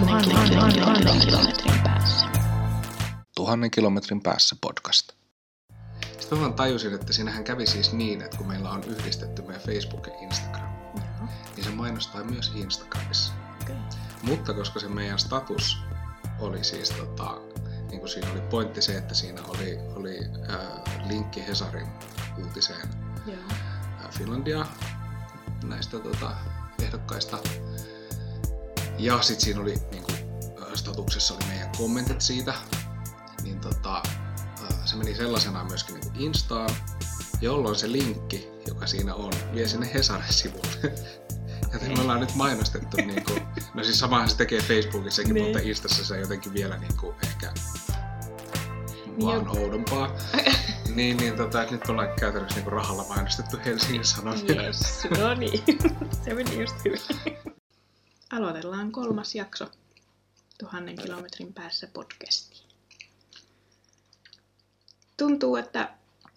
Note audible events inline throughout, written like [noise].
tuhannen, kilometrin päässä. Tuhannen kilometrin päässä podcast. Sitten mä vaan tajusin, että siinähän kävi siis niin, että kun meillä on yhdistetty meidän Facebook ja Instagram, Joo, niin se mainostaa myös Instagramissa. okei. Mutta koska se meidän status oli siis, tota, niin kuin siinä oli pointti se, että siinä oli, oli äh, linkki Hesarin uutiseen Joo. äh, Finlandia näistä tota, ehdokkaista. Ja sitten siinä oli niin kuin, statuksessa oli meidän kommentit siitä, niin tota, se meni sellaisena myöskin niin kuin Instaan, jolloin se linkki, joka siinä on, vie sinne Hesarin sivulle. [laughs] Joten me ollaan nyt mainostettu, niin kuin, no siis samahan se tekee Facebookissakin, Niin. mutta Instassa se jotenkin vielä niin kuin, ehkä vaan Jop. oudompaa. [laughs] niin, niin tota, että nyt ollaan käytännössä niin kuin rahalla mainostettu Helsingin Sanomia. Yes, no niin. [laughs] Se meni just hyvin. Aloitellaan kolmas jakso tuhannen kilometrin päässä podcastiin. Tuntuu, että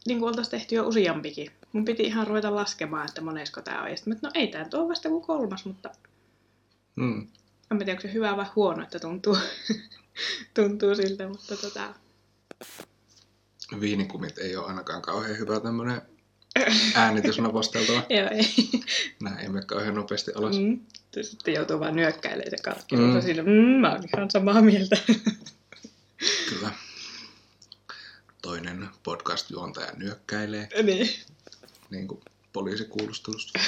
niin kuin oltaisiin tehty jo useampikin. Mun piti ihan ruveta laskemaan, että monesko tää on. Ja sitten, no ei tää nyt ole vasta kuin kolmas, mutta Mm. en tiedä, onko se hyvä vai huono, että tuntuu, [laughs] tuntuu siltä, mutta tota, Viinikumit ei ole ainakaan kauhean hyvä tämmönen äänitysnaposteltava. [laughs] joo ei. Nää ei mene kauhean nopeasti alas. Mm. Sitten joutuu vaan nyökkäilemään se katki. Mm. Siinä, mm, mä oon ihan samaa mieltä. [laughs] Kyllä. Toinen podcast-juontaja nyökkäilee, niin. niin kuin poliisikuulustelusta.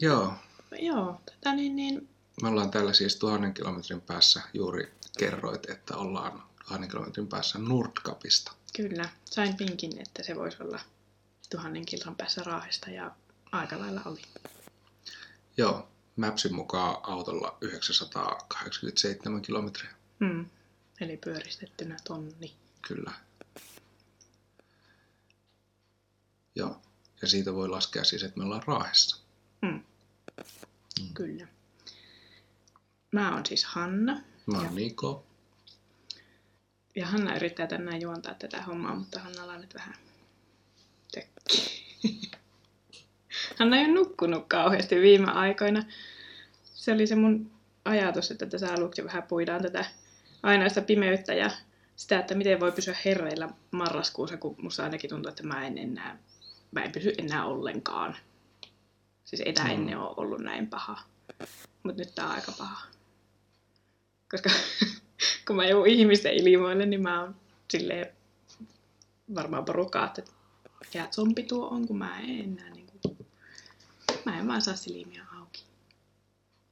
Joo, Joo, tota niin, niin me ollaan täällä siis tuhannen kilometrin päässä. Juuri kerroit, että ollaan kilometrin päässä Nordkapista. kyllä. Sain vinkin, että se voisi olla tuhannen kilsan päässä Raahesta ja aika lailla oli. Joo, Mapsin mukaan autolla 987 kilometriä. Mm. Eli pyöristettynä tonni. Kyllä. Joo, ja siitä voi laskea siis, että me ollaan Raahessa. Mm. Kyllä. Mä oon siis Hanna. Mä Ja- oon Niko. Ja Hanna yrittää tänään juontaa tätä hommaa, mutta Hannalla on nyt vähän tökki. Hanna ei ole nukkunut kauheasti viime aikoina. Se oli se mun ajatus, että tässä aluksi vähän puidaan tätä ainaista pimeyttä ja sitä, että miten voi pysyä herreillä marraskuussa, kun musta ainakin tuntuu, että mä en enää, mä en pysy enää ollenkaan. Siis ei tää Mm. ennen ole ollut näin paha. Mutta nyt tää on aika paha. Koska kun mä joudun ihmisten ilmoille, niin mä oon silleen varmaan porukkaa, että mikä zombi tuo on, kun mä en enää niin kuin, mä en vaan saa silmiä auki.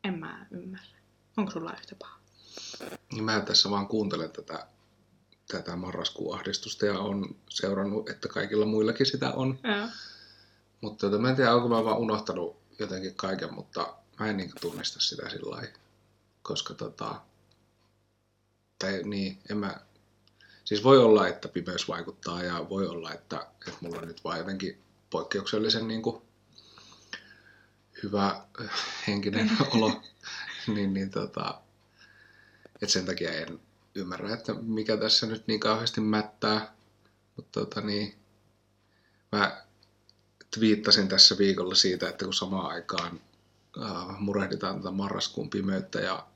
En mä ymmärrä. Onko sulla yhtä paha? Niin mä tässä vaan kuuntelen tätä, tätä marraskuun ahdistusta ja on seurannut, että kaikilla muillakin sitä on. Joo. Mutta tota, mä en tiedä, onko mä vaan unohtanut jotenkin kaiken, mutta mä en niinku tunnista sitä sillä lailla. Koska tota, tai niin, en mä, siis voi olla, että pimeys vaikuttaa ja voi olla, että, että mulla on nyt vaan jotenkin poikkeuksellisen niinku hyvä äh, henkinen [laughs] olo, niin, niin tota, että sen takia en ymmärrä, että mikä tässä nyt niin kauheasti mättää, mutta tota niin, mä twiittasin tässä viikolla siitä, että kun samaan aikaan äh, murehditaan tätä marraskuun pimeyttä ja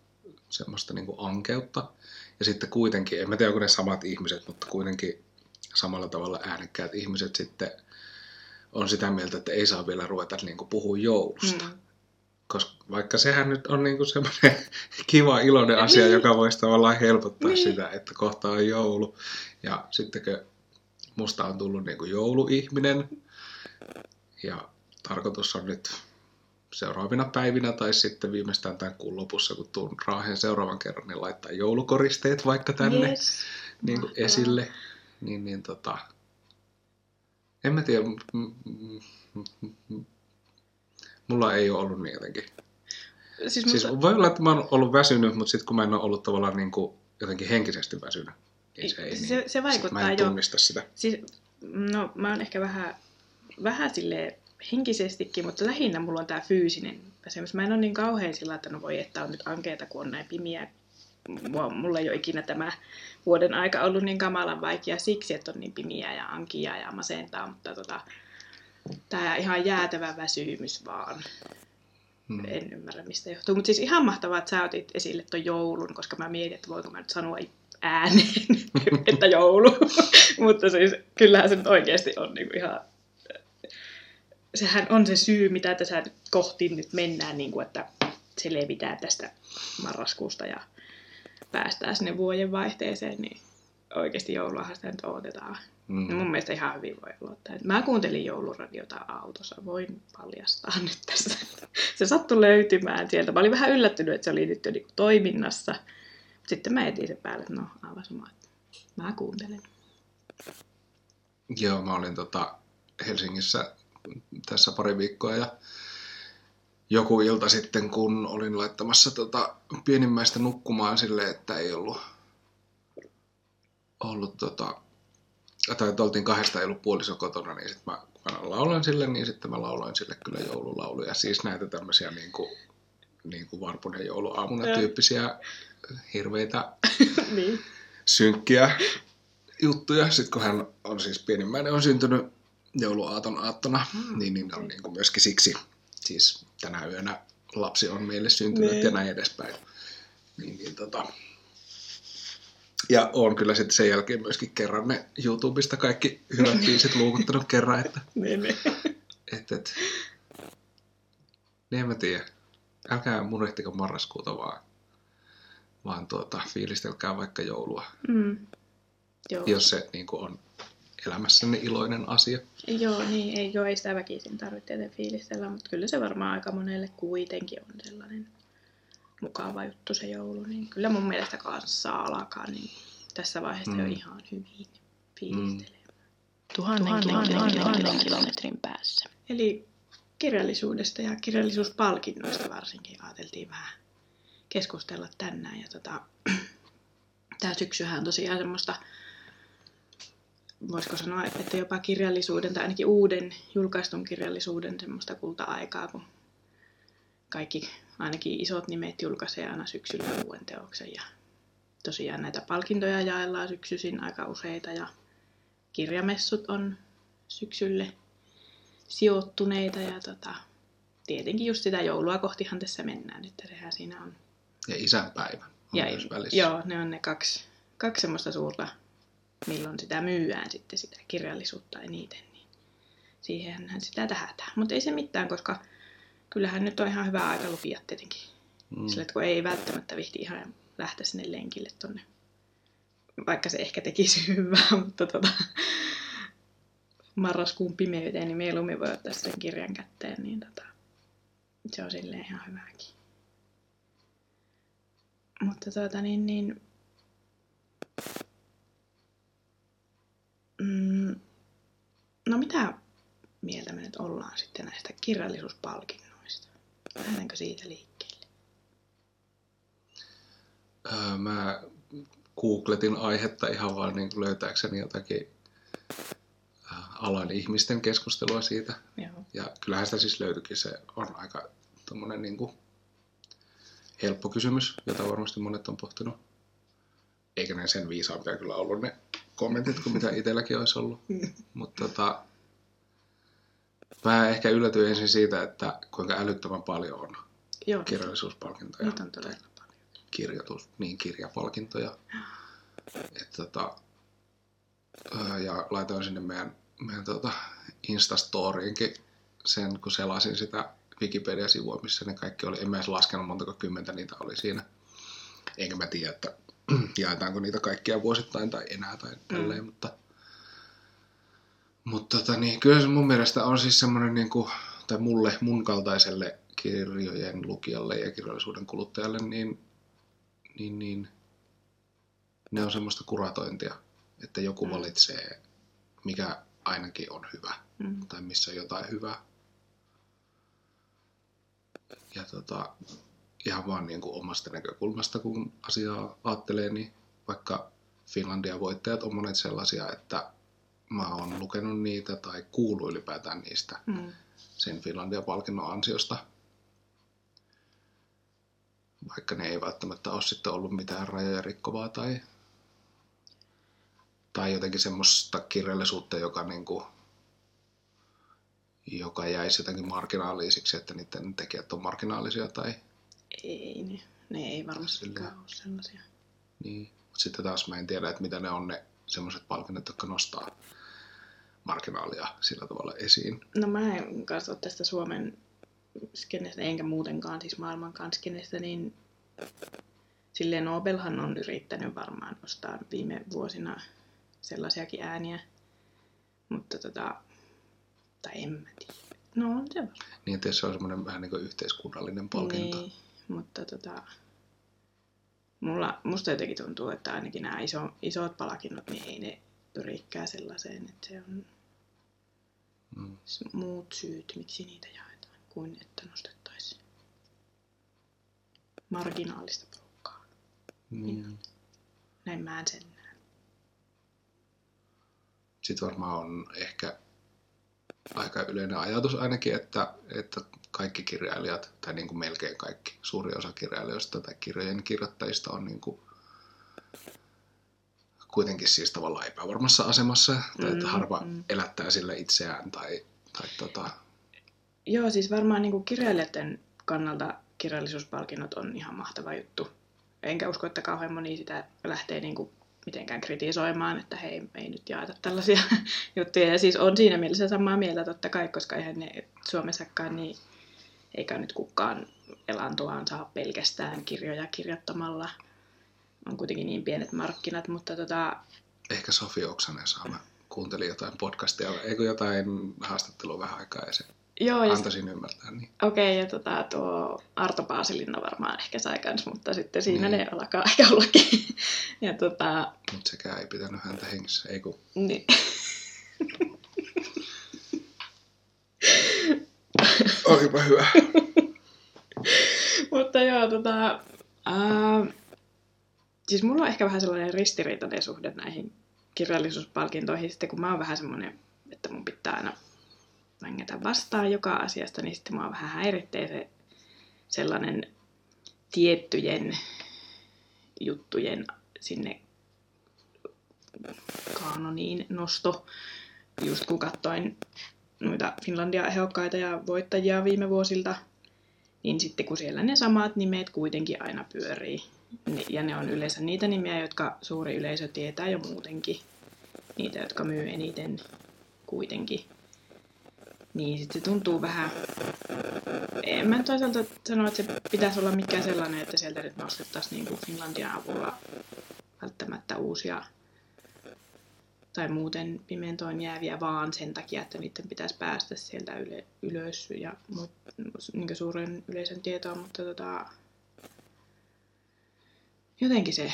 semmoista niin kuin ankeutta, ja sitten kuitenkin, en mä tiedä onko ne samat ihmiset, mutta kuitenkin samalla tavalla äänekkäät ihmiset sitten on sitä mieltä, että ei saa vielä ruveta niin kuin puhua joulusta. Mm. Koska vaikka sehän nyt on niinku semmoinen [laughs] kiva, iloinen asia, Niin. joka voisi tavallaan helpottaa Niin. sitä, että kohta on joulu. Ja sittenkö musta on tullut niinku jouluihminen, ja tarkoitus on nyt seuraavina päivinä tai sitten viimeistään tämän kuun lopussa, kun tuun Raaheen seuraavan kerran, niin laittaa joulukoristeet vaikka tänne Yes. niin kuin esille. Niin, niin tota, en mä tiedä, mulla ei ole ollut niin jotenkin. Siis, Siis musta, voi olla, että mä oon ollut väsynyt, mutta sitten kun mä en ole ollut tavallaan niin kuin jotenkin henkisesti väsynyt, niin se ei Se- niin. se vaikuttaa mä en jo. tunnista sitä. siis, no mä oon ehkä vähän, vähän silleen henkisestikin, mutta lähinnä mulla on tää fyysinen väsymys. Mä en ole niin kauhean sillä, että no voi, että on nyt ankeeta, kun on näin pimiä. Mulla ei ole ikinä tämä vuoden aika ollut niin kamalan vaikea siksi, että on niin pimiä ja ankia ja masentaa, mutta tota, tää ihan jäätävä väsymys vaan. Mm. En ymmärrä, mistä johtuu. Mutta siis ihan mahtavaa, että sä otit esille ton joulun, koska mä mietin, että voinko mä nyt sanoa ääneen, [laughs] että joulu. [laughs] Mutta siis kyllähän se nyt oikeasti on niinku ihan... Sehän on se syy, mitä tässä kohti nyt mennään, niinku, että se levitään tästä marraskuusta ja päästään sinne vuodenvaihteeseen, niin oikeasti jouluahan sitä nyt odotetaan. Mm. Mun mielestä ihan hyvin voi aloittaa. Mä kuuntelin jouluradiota autossa, voin paljastaa [laughs] nyt tässä. Se sattui löytymään sieltä. Mä olin vähän yllättynyt, että se oli nyt jo niin toiminnassa. Sitten mä etin sen päälle, no aivan sama, että mä kuuntelen. Joo, mä olin tota Helsingissä tässä pari viikkoa ja joku ilta sitten, kun olin laittamassa tota pienimmäistä nukkumaan sille, että ei ollut, ollut tota, tai että oltiin kahdesta ei ollut puoliso kotona, niin sitten mä, mä laulan sille, niin sitten mä lauloin sille kyllä joululauluja. Siis näitä tämmöisiä niin kuin, niin kuin Varpunen jouluaamuna ja. tyyppisiä hirveitä [laughs] niin. synkkiä juttuja. Sitten kun hän on siis pienimmäinen on syntynyt jouluaaton aattona, mm, niin, niin on niin kuin myöskin siksi, siis tänä yönä lapsi on meille syntynyt niin. ja näin edespäin. Niin, niin tota, ja on kyllä sitten sen jälkeen myöskin kerran ne YouTubesta kaikki hyvät [laughs] biisit luukuttanut kerran, että... [laughs] niin, niin. Et, et, niin en mä tiedä. Älkää murehtiko marraskuuta vaan, vaan tuota, fiilistelkää vaikka joulua. Mm. Joo. Jos se niin kuin, on elämässänne iloinen asia. Joo, niin ei, joo, ei sitä väkisin tarvitse fiilistellä, mutta kyllä se varmaan aika monelle kuitenkin on sellainen mukava juttu se joulu, niin kyllä mun mielestä kanssa alkaa niin tässä vaiheessa mm. jo ihan hyvin fiilistelemään. Mm. Tuhannen, tuhannen, tuhannen, tuhannen kilometrin päässä. Eli kirjallisuudesta ja kirjallisuuspalkinnoista varsinkin ajateltiin vähän keskustella tänään. Ja tota, [clears throat] tämä syksyhän on tosiaan semmoista, voisiko sanoa, että jopa kirjallisuuden tai ainakin uuden julkaistun kirjallisuuden semmoista kulta-aikaa, kun kaikki ainakin isot nimet julkaisee aina syksyllä uuden teoksen ja tosiaan näitä palkintoja jaellaan syksyisin aika useita ja kirjamessut on syksylle sijoittuneita ja tota, tietenkin just sitä joulua kohtihan tässä mennään, että sehän siinä on. Ja isänpäivä on ja, myös välissä. Joo, ne on ne kaksi, kaksi semmoista suurta, milloin sitä myyään sitten sitä kirjallisuutta eniten, niin siihenhän sitä tähätään. Mutta ei se mitään, koska kyllähän nyt on ihan hyvä aika lukia tietenkin. Mm. Sillä, että kun ei välttämättä vihti ihan lähteä sinne lenkille tonne. Vaikka se ehkä tekisi [laughs] hyvää, mutta tota, marraskuun pimeyteen, niin mieluummin voi ottaa sen kirjan kätteen, niin tota, se on silleen ihan hyväkin. Mutta tota niin, niin mm, no mitä mieltä me nyt ollaan sitten näistä kirjallisuuspalkinnoista? Lähdetäänkö siitä liikkeelle? Öö, mä googletin aihetta ihan vaan niin kuin löytääkseni jotakin alan ihmisten keskustelua siitä. Joo. Ja kyllähän sitä siis löytyikin. Se on aika tommonen niin kuin helppo kysymys, jota varmasti monet on pohtinut. Eikä ne sen viisaampia kyllä ollut ne kommentit kuin mitä itselläkin olisi ollut. Mutta tota, mä ehkä yllätyin ensin siitä, että kuinka älyttömän paljon on Joo. kirjallisuuspalkintoja. Nyt on todella kirjoitus, niin kirjapalkintoja. Et, tota, ja laitoin sinne meidän, meidän tota Instastoriinkin sen, kun selasin sitä Wikipedia-sivua, missä ne kaikki oli. En mä edes laskenut montako kymmentä niitä oli siinä. Enkä mä tiedä, että [clears throat] jaetaanko niitä kaikkia vuosittain tai enää tai tälleen, mm. mutta, mutta tota, niin, kyllä se mun mielestä on siis semmoinen, niin kuin, tai mulle, mun kaltaiselle kirjojen lukijalle ja kirjallisuuden kuluttajalle, niin niin, niin ne on semmoista kuratointia, että joku mm. valitsee, mikä ainakin on hyvä, mm. tai missä on jotain hyvää. Ja tota, ihan vaan niin kuin omasta näkökulmasta, kun asiaa ajattelee, niin vaikka Finlandia voittajat on monet sellaisia, että mä oon lukenut niitä tai kuullut ylipäätään niistä mm. sen Finlandia-palkinnon ansiosta vaikka ne ei välttämättä ole sitten ollut mitään rajoja rikkovaa tai, tai jotenkin semmoista kirjallisuutta, joka niin kuin, joka jäisi jotenkin marginaalisiksi, että niiden tekijät on marginaalisia tai Ei ne. Ne ei varmastikaan Silleen. ole sellaisia. niin. Mut sitten taas mä en tiedä, että mitä ne on ne semmoiset palkinnot, jotka nostaa marginaalia sillä tavalla esiin. No mä en kanssa ole tästä Suomen skenestä, enkä muutenkaan siis maailmankaan skenestä, niin silleen Nobelhan on yrittänyt varmaan nostaa viime vuosina sellaisiakin ääniä, mutta tota, tai en mä tiedä. No on se varmaan. Niin, että se on semmoinen vähän niin kuin yhteiskunnallinen palkinto. Niin, mutta tota, mulla, musta jotenkin tuntuu, että ainakin nämä iso, isot palkinnot, niin ei ne pyrikään sellaiseen, että se on Mm. muut syyt, miksi niitä jaetaan, kuin että nostettaisiin marginaalista porukkaa. Niin. Näin mä en sen näe. Sitten varmaan on ehkä aika yleinen ajatus ainakin, että, että kaikki kirjailijat, tai niin kuin melkein kaikki, suuri osa kirjailijoista tai kirjojen kirjoittajista on niin kuin kuitenkin siis tavallaan epävarmassa asemassa, tai että Mm, harva mm. elättää sillä itseään, tai, tai tota, Joo, siis varmaan niin kirjailijoiden kannalta kirjallisuuspalkinnot on ihan mahtava juttu. Enkä usko, että kauhean moni sitä lähtee niin kuin mitenkään kritisoimaan, että hei, me ei nyt jaeta tällaisia [laughs] juttuja. Ja siis on siinä mielessä samaa mieltä totta kai, koska eihän ne Suomessakaan niin, eikä nyt kukaan elantoaan saa pelkästään kirjoja kirjoittamalla. On kuitenkin niin pienet markkinat, mutta tota, ehkä Sofi Oksanen saa. Mä kuuntelin jotain podcastia, eikö jotain haastattelua vähän aikaa, ja se joo, ja antaisin ymmärtää. Niin. Okei, ja tota, tuo Arto Paasilinna varmaan ehkä sai kans, mutta sitten siinä Niin. ne alkaa ehkä ollakin. [laughs] Ja tota, Mutta sekään ei pitänyt häntä hengissä, ei kun niin. [laughs] [laughs] Olipa hyvä. [laughs] mutta joo, tota, ää, siis mulla on ehkä vähän sellainen ristiriitainen suhde näihin kirjallisuuspalkintoihin, sitten kun mä oon vähän semmoinen, että mun pitää aina vängätä vastaan joka asiasta, niin sitten mua vähän häiritsee se sellainen tiettyjen juttujen sinne kaanoniin nosto. Just kun katsoin noita Finlandia-ehdokkaita ja voittajia viime vuosilta, niin sitten kun siellä ne samat nimet kuitenkin aina pyörii, ni- ja ne on yleensä niitä nimiä, jotka suuri yleisö tietää jo muutenkin, niitä, jotka myy eniten kuitenkin, niin sitten se tuntuu vähän... En mä toisaalta sano, että se pitäisi olla mikään sellainen, että sieltä nyt nostettaisiin niin kuin Finlandian avulla välttämättä uusia tai muuten pimentoon jääviä, vaan sen takia, että niiden pitäisi päästä sieltä yle, ylös ja niin suuren yleisön tietoon, mutta tota, jotenkin se,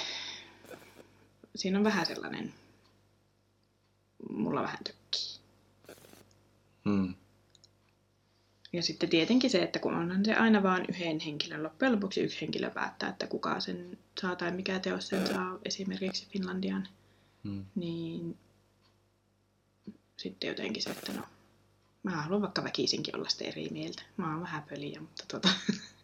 siinä on vähän sellainen, mulla vähän tökkii. Hmm. Ja sitten tietenkin se, että kun onhan se aina vaan yhden henkilön, loppujen lopuksi yksi henkilö päättää, että kuka sen saa tai mikä teos sen saa esimerkiksi Finlandian, Hmm. niin sitten jotenkin se, että no, mä haluan vaikka väkisinkin olla sitten eri mieltä. Mä oon vähän pöliä, mutta tota,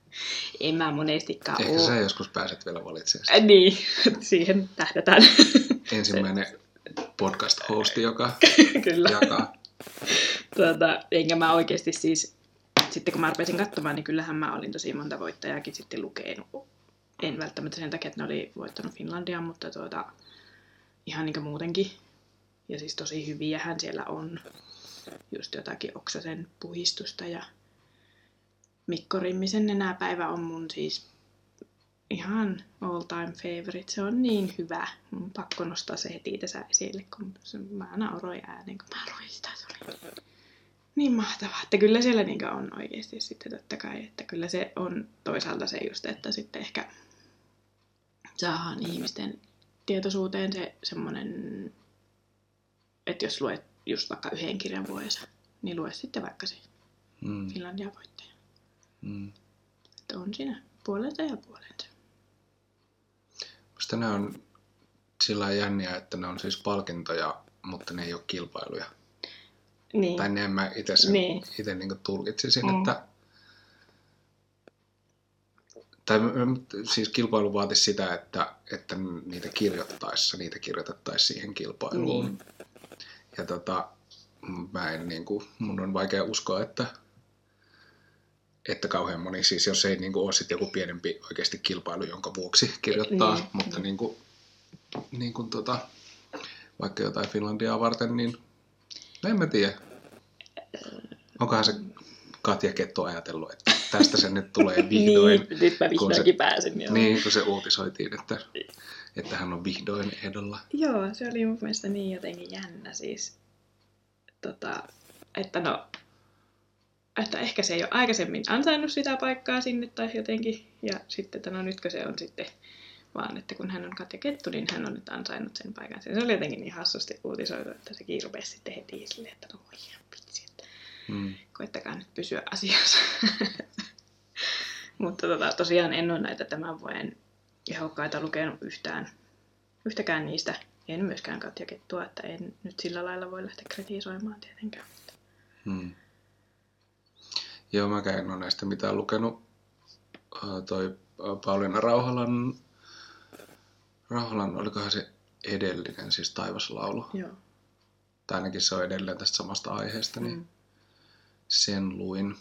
[laughs] en mä monestikaan Ehkä oo. sä joskus pääset vielä valitsemaan Äh, niin, [laughs] siihen tähdätään. [laughs] ensimmäinen podcast-hosti, joka Kyllä. jakaa. Tuota, enkä mä oikeasti siis, sitten kun mä rupesin katsomaan, niin kyllähän mä olin tosi monta voittajaakin sitten lukenut. En välttämättä sen takia, että ne oli voittanut Finlandia, mutta tuota, ihan niin muutenkin. Ja siis tosi hyviähän siellä on. Just jotakin Oksasen puhistusta ja Mikko Rimmisen nenäpäivä on mun siis ihan all time favorite. Se on niin hyvä. Mun pakko nostaa se heti tässä esille, kun mä nauroin ääneen, kun mä sitä. Se oli niin mahtavaa. Että kyllä siellä niin on oikeasti sitten totta kai. Että kyllä se on toisaalta se just, että sitten ehkä saadaan ihmisten tietoisuuteen se semmoinen, että jos luet just vaikka yhden kirjan vuodessa, niin lue sitten vaikka se Hmm. Finlandia voittaja. Hmm. Että on siinä puolensa ja puolensa. Musta ne on sillä jänniä, että ne on siis palkintoja, mutta ne ei ole kilpailuja. Niin. Tai näin mä itse sen Niin. itse niin tulkitsisin, Mm. että tai siis kilpailu vaatisi sitä, että, että niitä kirjoittaessa, niitä kirjoitettaisiin siihen kilpailuun. Niin. Ja tota, mä en niin kuin, mun on vaikea uskoa, että, että kauhean moni, siis jos ei niin kuin, ole sitten joku pienempi oikeasti kilpailu, jonka vuoksi kirjoittaa, Niin, mutta niin. niin kuin, niin kuin, tota, vaikka jotain Finlandiaa varten, niin en mä tiedä. Onkohan se Katja Ketto ajatellut, että tästä se nyt tulee vihdoin. [laughs] Niin, nyt mä kun se- vihdoinkin pääsin. Joo. Niin, kun se uutisoitiin, että, että hän on vihdoin ehdolla. Joo, se oli mun mielestä niin jotenkin jännä siis, tota, että no, että ehkä se ei ole aikaisemmin ansainnut sitä paikkaa sinne tai jotenkin, ja sitten, että no nytkö se on sitten vaan, että kun hän on Katja Kettu, niin hän on nyt ansainnut sen paikan. Se oli jotenkin niin hassusti uutisoitu, että se rupesi sitten heti silleen, että no voi ihan vitsi, että Mm. koittakaa nyt pysyä asiassa. [laughs] Mutta tota, tosiaan en ole näitä tämän vuoden ehokkaita lukenut yhtään, yhtäkään niistä. En myöskään Katja Kettua, että en nyt sillä lailla voi lähteä kritisoimaan tietenkään. Hmm. Joo, mäkään en ole näistä mitään lukenut. Ää, toi Pauliina Rauhalan, Rauhalan, olikohan se edellinen, siis Taivaslaulu. Joo. Tai ainakin se on edelleen tästä samasta aiheesta, niin Mm. sen luin.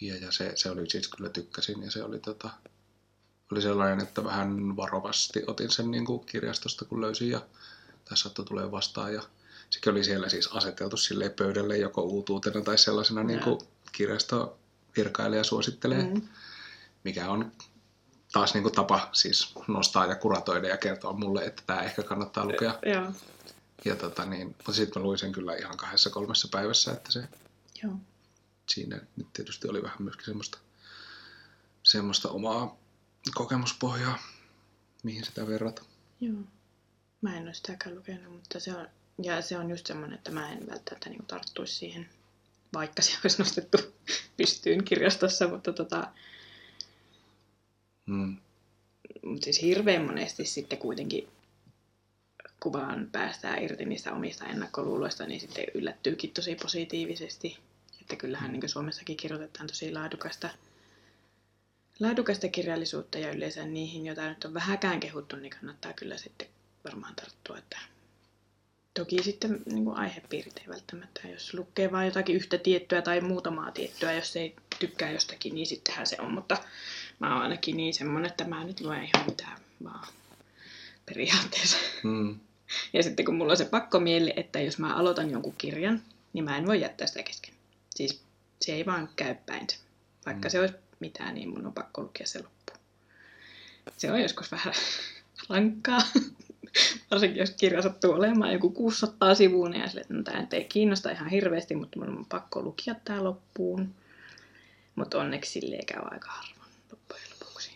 Ja, ja se, se oli siis kyllä tykkäsin ja se oli, tota, oli sellainen, että vähän varovasti otin sen niin kuin kirjastosta kun löysin ja tai saattoi tulee vastaan ja sekin oli siellä siis aseteltu sille pöydälle joko uutuutena tai sellaisena niin kuin kirjasto virkailija suosittelee, Mm. mikä on taas niin kuin tapa siis nostaa ja kuratoida ja kertoa mulle, että tämä ehkä kannattaa lukea. Joo. Ja tota niin, mutta sitten mä luin sen kyllä ihan kahdessa kolmessa päivässä, että se Joo. siinä nyt tietysti oli vähän myöskin semmoista, semmoista omaa kokemuspohjaa, mihin sitä verrata. Joo. Mä en ole sitäkään lukenut, mutta se on, ja se on just semmoinen, että mä en välttämättä niin tarttuisi siihen, vaikka se olisi nostettu [laughs] pystyyn kirjastossa, mutta tota, Mm. mutta siis hirveän monesti sitten kuitenkin kun vaan päästään irti niistä omista ennakkoluuloista, niin sitten yllättyykin tosi positiivisesti. Että kyllähän niin Suomessakin kirjoitetaan tosi laadukasta, laadukasta kirjallisuutta ja yleensä niihin, joita nyt on vähäkään kehuttu, niin kannattaa kyllä sitten varmaan tarttua. Että toki sitten niin kuin aihepiirit ei välttämättä, jos lukee vain jotakin yhtä tiettyä tai muutamaa tiettyä, jos ei tykkää jostakin, niin sittenhän se on. Mutta mä oon ainakin niin semmonen, että mä nyt luen ihan mitään vaan periaatteessa. Mm. Ja sitten kun mulla on se pakkomieli, että jos mä aloitan jonkun kirjan, niin mä en voi jättää sitä kesken. Siis se ei vaan käy päin se. Vaikka Mm. se olisi mitään, niin mun on pakko lukea se loppuun. Se on joskus vähän [laughs] rankkaa. [laughs] Varsinkin jos kirja sattuu olemaan joku 600 sivua, ja sille, että no, tämä nyt ei kiinnosta ihan hirveästi, mutta mun on pakko lukea tämä loppuun. Mutta onneksi silleen käy aika harvoin loppujen lopuksi.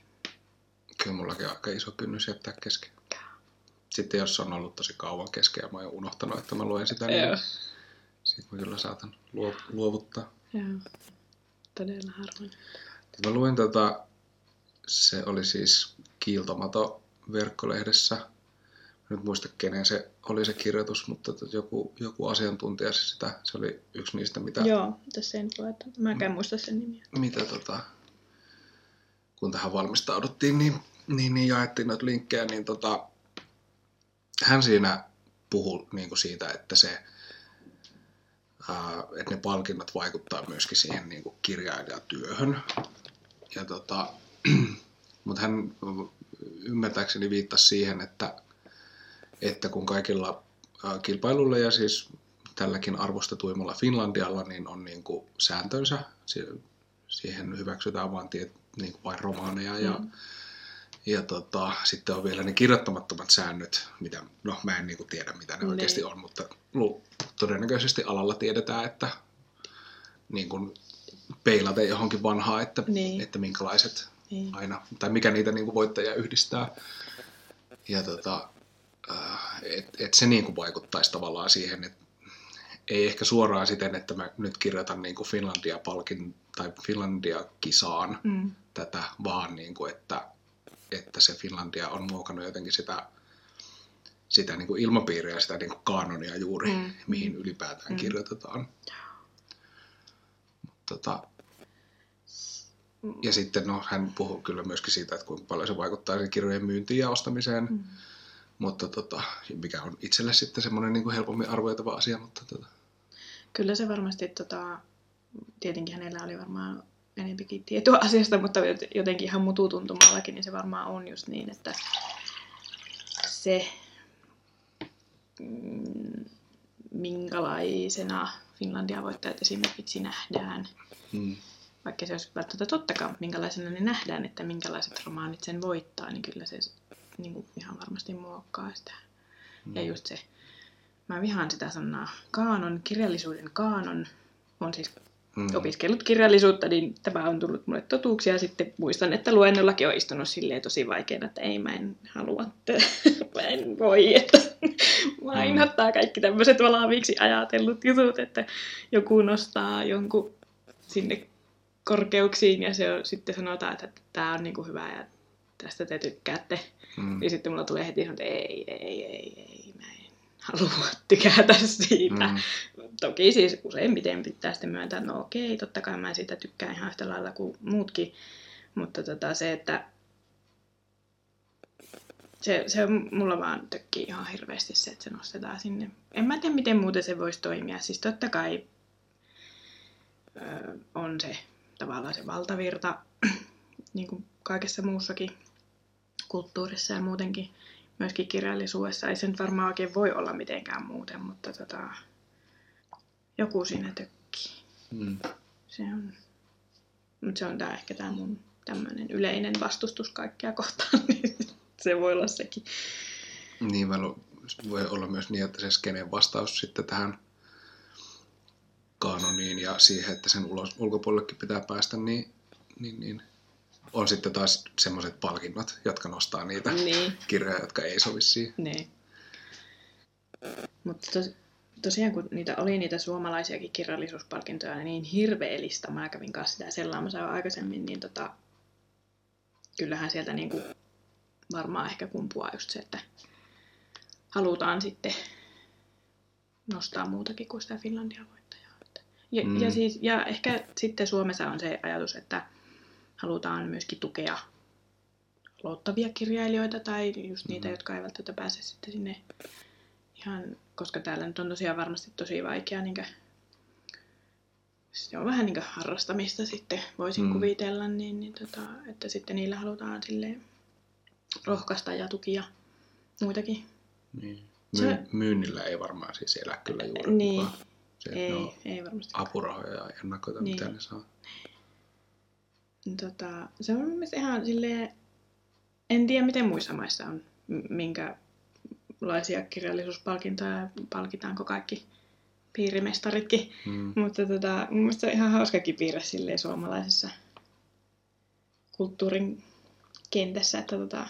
Kyllä mullakin on aika iso kynnys jättää kesken. Sitten jos on ollut tosi kauan kesken ja mä oon unohtanut, että mä luen sitä, niin Joo. mä kyllä saatan luo- luovuttaa. Joo. Todella harvoin. Mä luin tota, se oli siis Kiiltomato verkkolehdessä. Mä nyt muista kenen se oli se kirjoitus, mutta tota joku, joku asiantuntija se sitä, se oli yksi niistä, mitä, Joo, tässä ei nyt laita. Mäkään muista sen nimiä. mitä tota, kun tähän valmistauduttiin, niin, niin, niin jaettiin noita linkkejä, niin tota, hän siinä puhui niin kuin siitä, että se ää, että ne palkinnot vaikuttaa myöskin siihen niin kuin kirjailijatyöhön. Ja tota, [clears throat] mutta hän ymmärtääkseni viittasi siihen, että, että kun kaikilla ää, kilpailuilla ja siis tälläkin arvostetuimmalla Finlandialla niin on niin kuin sääntönsä, Si- siihen hyväksytään vain, tiet, niin kuin vain romaaneja ja, Mm. ja tota, sitten on vielä ne kirjoittamattomat säännöt, mitä, no mä en niin kuin tiedä mitä ne Niin. oikeasti on, mutta todennäköisesti alalla tiedetään, että niin kuin peilaten johonkin vanhaa, että, Niin. että minkälaiset Niin. aina, tai mikä niitä niin kuin voittajia yhdistää. Ja tota, äh, et, et se niin kuin vaikuttaisi tavallaan siihen, että ei ehkä suoraan siten, että mä nyt kirjoitan niin kuin Finlandia-palkin tai Finlandia-kisaan Mm. tätä, vaan niin kuin, että, että se Finlandia on muokannut jotenkin sitä, sitä niin kuin ilmapiiriä, sitä niin kuin kanonia juuri, Mm. mihin ylipäätään mm. kirjoitetaan. Tota, ja sitten no, hän puhuu kyllä myöskin siitä, että kuinka paljon se vaikuttaa sen kirjojen myyntiin ja ostamiseen. Mm. Mutta tota, mikä on itselle sitten semmoinen niin kuin helpommin arvoitava asia, mutta tota, Kyllä se varmasti, tota, tietenkin hänellä oli varmaan enempikin tietoa asiasta, mutta jotenkin ihan mututuntumallakin, niin se varmaan on just niin, että se, mm, minkälaisena Finlandia voittajat esimerkiksi nähdään, mm, vaikka se olisi välttämättä tottakaan, mutta minkälaisena ne nähdään, että minkälaiset romaanit sen voittaa, niin kyllä se niin kuin ihan varmasti muokkaa sitä. Ja just se, mä vihaan sitä sanaa kaanon, kirjallisuuden kaanon, on siis mm, opiskellut kirjallisuutta, niin tämä on tullut mulle totuuksia. Ja sitten muistan, että luennollakin on istunut silleen tosi vaikeana, että ei, mä en halua, että [laughs] mä en voi, että [laughs] mä inhottaa kaikki tämmöiset valaaviksi ajatellut jutut, että joku nostaa jonkun sinne korkeuksiin ja se on, sitten sanotaan, että tämä on niinku hyvä ja tästä te tykkäätte. mm, Niin sitten mulla tulee heti, että ei, ei, ei, ei, mä en halua tykätä siitä. mm, Toki siis useimmiten pitää sitten myöntää, että no okei, totta kai mä siitä tykkään ihan yhtä lailla kuin muutkin. Mutta tota, se, että se, se on- mulla vaan tökkii ihan hirveästi se, että se nostetaan sinne. En mä tiedä, miten muuten se voisi toimia. Siis totta kai ö, on se tavallaan se valtavirta, [clears throat] niin kuin kaikessa muussakin kulttuurissa ja muutenkin myöskin kirjallisuudessa. Ei se nyt varmaan oikein voi olla mitenkään muuten, mutta tota, joku siinä tökkii. mm. Se on, mutta se on tää ehkä tämä mun tämmöinen yleinen vastustus kaikkea kohtaan, [laughs] niin se voi olla sekin. Niin voi olla myös niin, että se skenen vastaus sitten tähän kanoniin ja siihen, että sen ulos, ulkopuolellekin pitää päästä, niin, niin, niin on sitten taas semmoiset palkinnot, jotka nostaa niitä Niin, kirjoja, jotka ei sovi siihen. niin. Mutta tos, tosiaan kun niitä oli niitä suomalaisiakin kirjallisuuspalkintoja niin hirveellistä, mä kävin kanssa sitä sellaamassa jo aikaisemmin, niin tota, kyllähän sieltä niinku varmaan ehkä kumpuaa just se, että halutaan sitten nostaa muutakin kuin sitä Finlandia Ja, Mm. ja, siis, ja ehkä sitten Suomessa on se ajatus, että halutaan myöskin tukea aloittavia kirjailijoita tai just niitä, Mm. jotka eivät välttämättä pääse sitten sinne ihan, koska täällä nyt on tosiaan varmasti tosi vaikea, niin se on vähän niin kuin harrastamista sitten, voisin Mm. kuvitella, niin, niin tota, että sitten niillä halutaan silleen rohkaista ja tukia muitakin. Niin. Se- My- myynnillä ei varmaan siis elä kyllä juuri Niin. kukaan. Se, Ei, no, ei varmasti. apurahoja ja ennakoita, Niin. mitä ne saa. Tota, se on mun mielestä ihan silleen, en tiedä miten muissa maissa on, minkälaisia kirjallisuuspalkintoja, palkitaanko kaikki piirimestaritkin. Mm. Mutta tota, mun mielestä se on ihan hauskakin piirre silleen suomalaisessa kulttuurin kentässä, että, tota,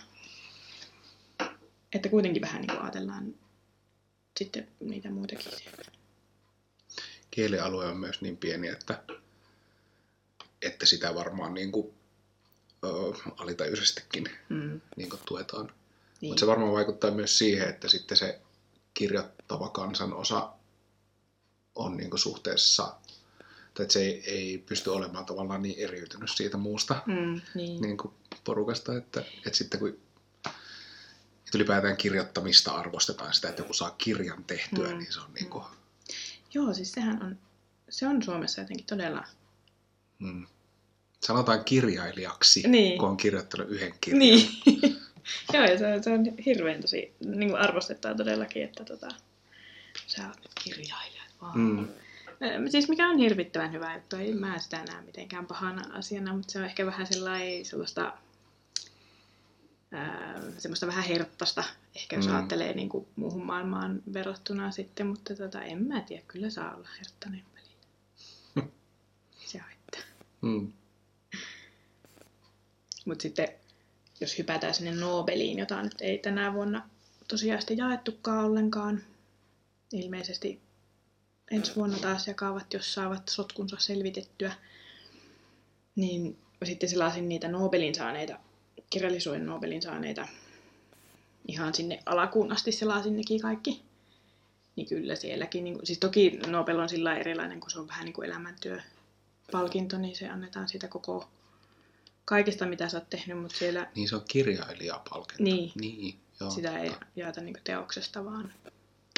että kuitenkin vähän niin kuin ajatellaan sitten niitä muitakin. Kielialue on myös niin pieni, että, että sitä varmaan niin kuin, ö, alitajuisestikin Mm, niin kuin tuetaan. niin. Mutta se varmaan vaikuttaa myös siihen, että sitten se kirjoittava kansanosa on niin kuin suhteessa, tai että se ei, ei pysty olemaan tavallaan niin eriytynyt siitä muusta mm, niin. niin kuin porukasta, että, että sitten kun että ylipäätään kirjoittamista arvostetaan sitä, että joku saa kirjan tehtyä, Mm. niin se on niin kuin, Joo, siis sehän on, se on Suomessa jotenkin todella mm, sanotaan kirjailijaksi, Niin. kun on kirjoittanut yhden kirjan. Niin. [laughs] Joo, ja se, on- se on hirveän tosi niin kuin arvostettaa todellakin, että tota, sä oot nyt kirjailija. Vaan. Mm. Mm. Siis mikä on hirvittävän hyvä juttu, ei mä sitä näe mitenkään pahana asiana, mutta se on ehkä vähän sellainen sellaista, ää, semmoista vähän herttasta, ehkä jos Mm. mm. ajattelee niin kuin muuhun maailmaan verrattuna sitten, mutta tota, en mä tiedä, kyllä saa olla herttainen välillä. [laughs] Se haittaa. Mm. Mutta sitten jos hypätään sinne Nobeliin, jota nyt ei tänä vuonna tosiaan sitten jaettukaan ollenkaan, ilmeisesti ensi vuonna taas jakavat, jos saavat sotkunsa selvitettyä, niin sitten selasin niitä Nobelin saaneita, kirjallisuuden Nobelin saaneita, ihan sinne alakuun asti selasin nekin kaikki. Niin kyllä sielläkin, niin kuin, siis toki Nobel on sillä erilainen, kun se on vähän niin kuin elämäntyöpalkinto, niin se annetaan siitä koko kaikesta, mitä sä oot tehnyt, mutta siellä Niin se on kirjailijapalkinto. Niin. niin. Joo, Sitä ei jaeta niin teoksesta, vaan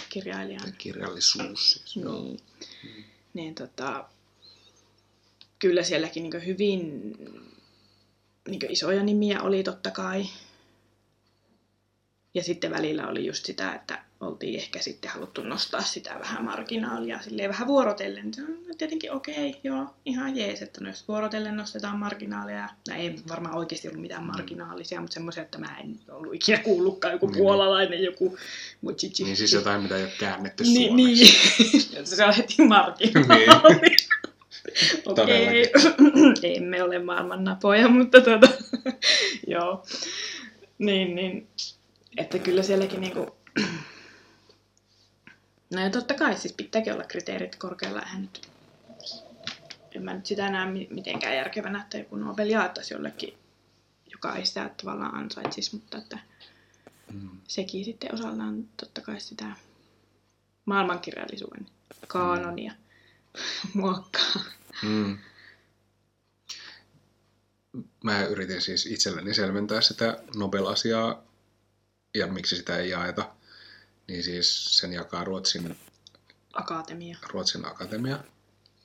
kirjailijan. kirjallisuus siis. Joo. Niin. niin tota, kyllä sielläkin niin hyvin niin isoja nimiä oli totta kai. Ja sitten välillä oli just sitä, että oltiin ehkä sitten haluttu nostaa sitä vähän marginaalia silleen vähän vuorotellen. Se on tietenkin okei, okay, joo, ihan jees, että no jos vuorotellen nostetaan marginaalia. No ei varmaan oikeasti ollut mitään marginaalisia, mutta semmoisia, että mä en ollut ikinä kuullutkaan joku Niin, puolalainen, joku muchichi. Niin siis jotain, mitä ei ole käännetty Niin, suomeksi. niin. [laughs] se on heti marginaali. [laughs] [laughs] Okei, emme ole maailman napoja, mutta tota, [laughs] joo. Niin, niin. Että kyllä sielläkin niinku... [clears throat] No ja totta kai siis pitääkin olla kriteerit korkealla. Eihän nyt... En mä nyt sitä näe mi- mitenkään järkevänä, että joku Nobel jaettaisiin jollekin, joka ei sitä tavallaan ansaitsisi, mutta että Mm. sekin sitten osaltaan totta kai sitä maailmankirjallisuuden kaanonia [laughs] muokkaa. Mm. Mä yritin siis itselleni selventää sitä Nobel-asiaa ja miksi sitä ei jaeta. Niin siis sen jakaa Ruotsin, Akatemia. Ruotsin akatemia.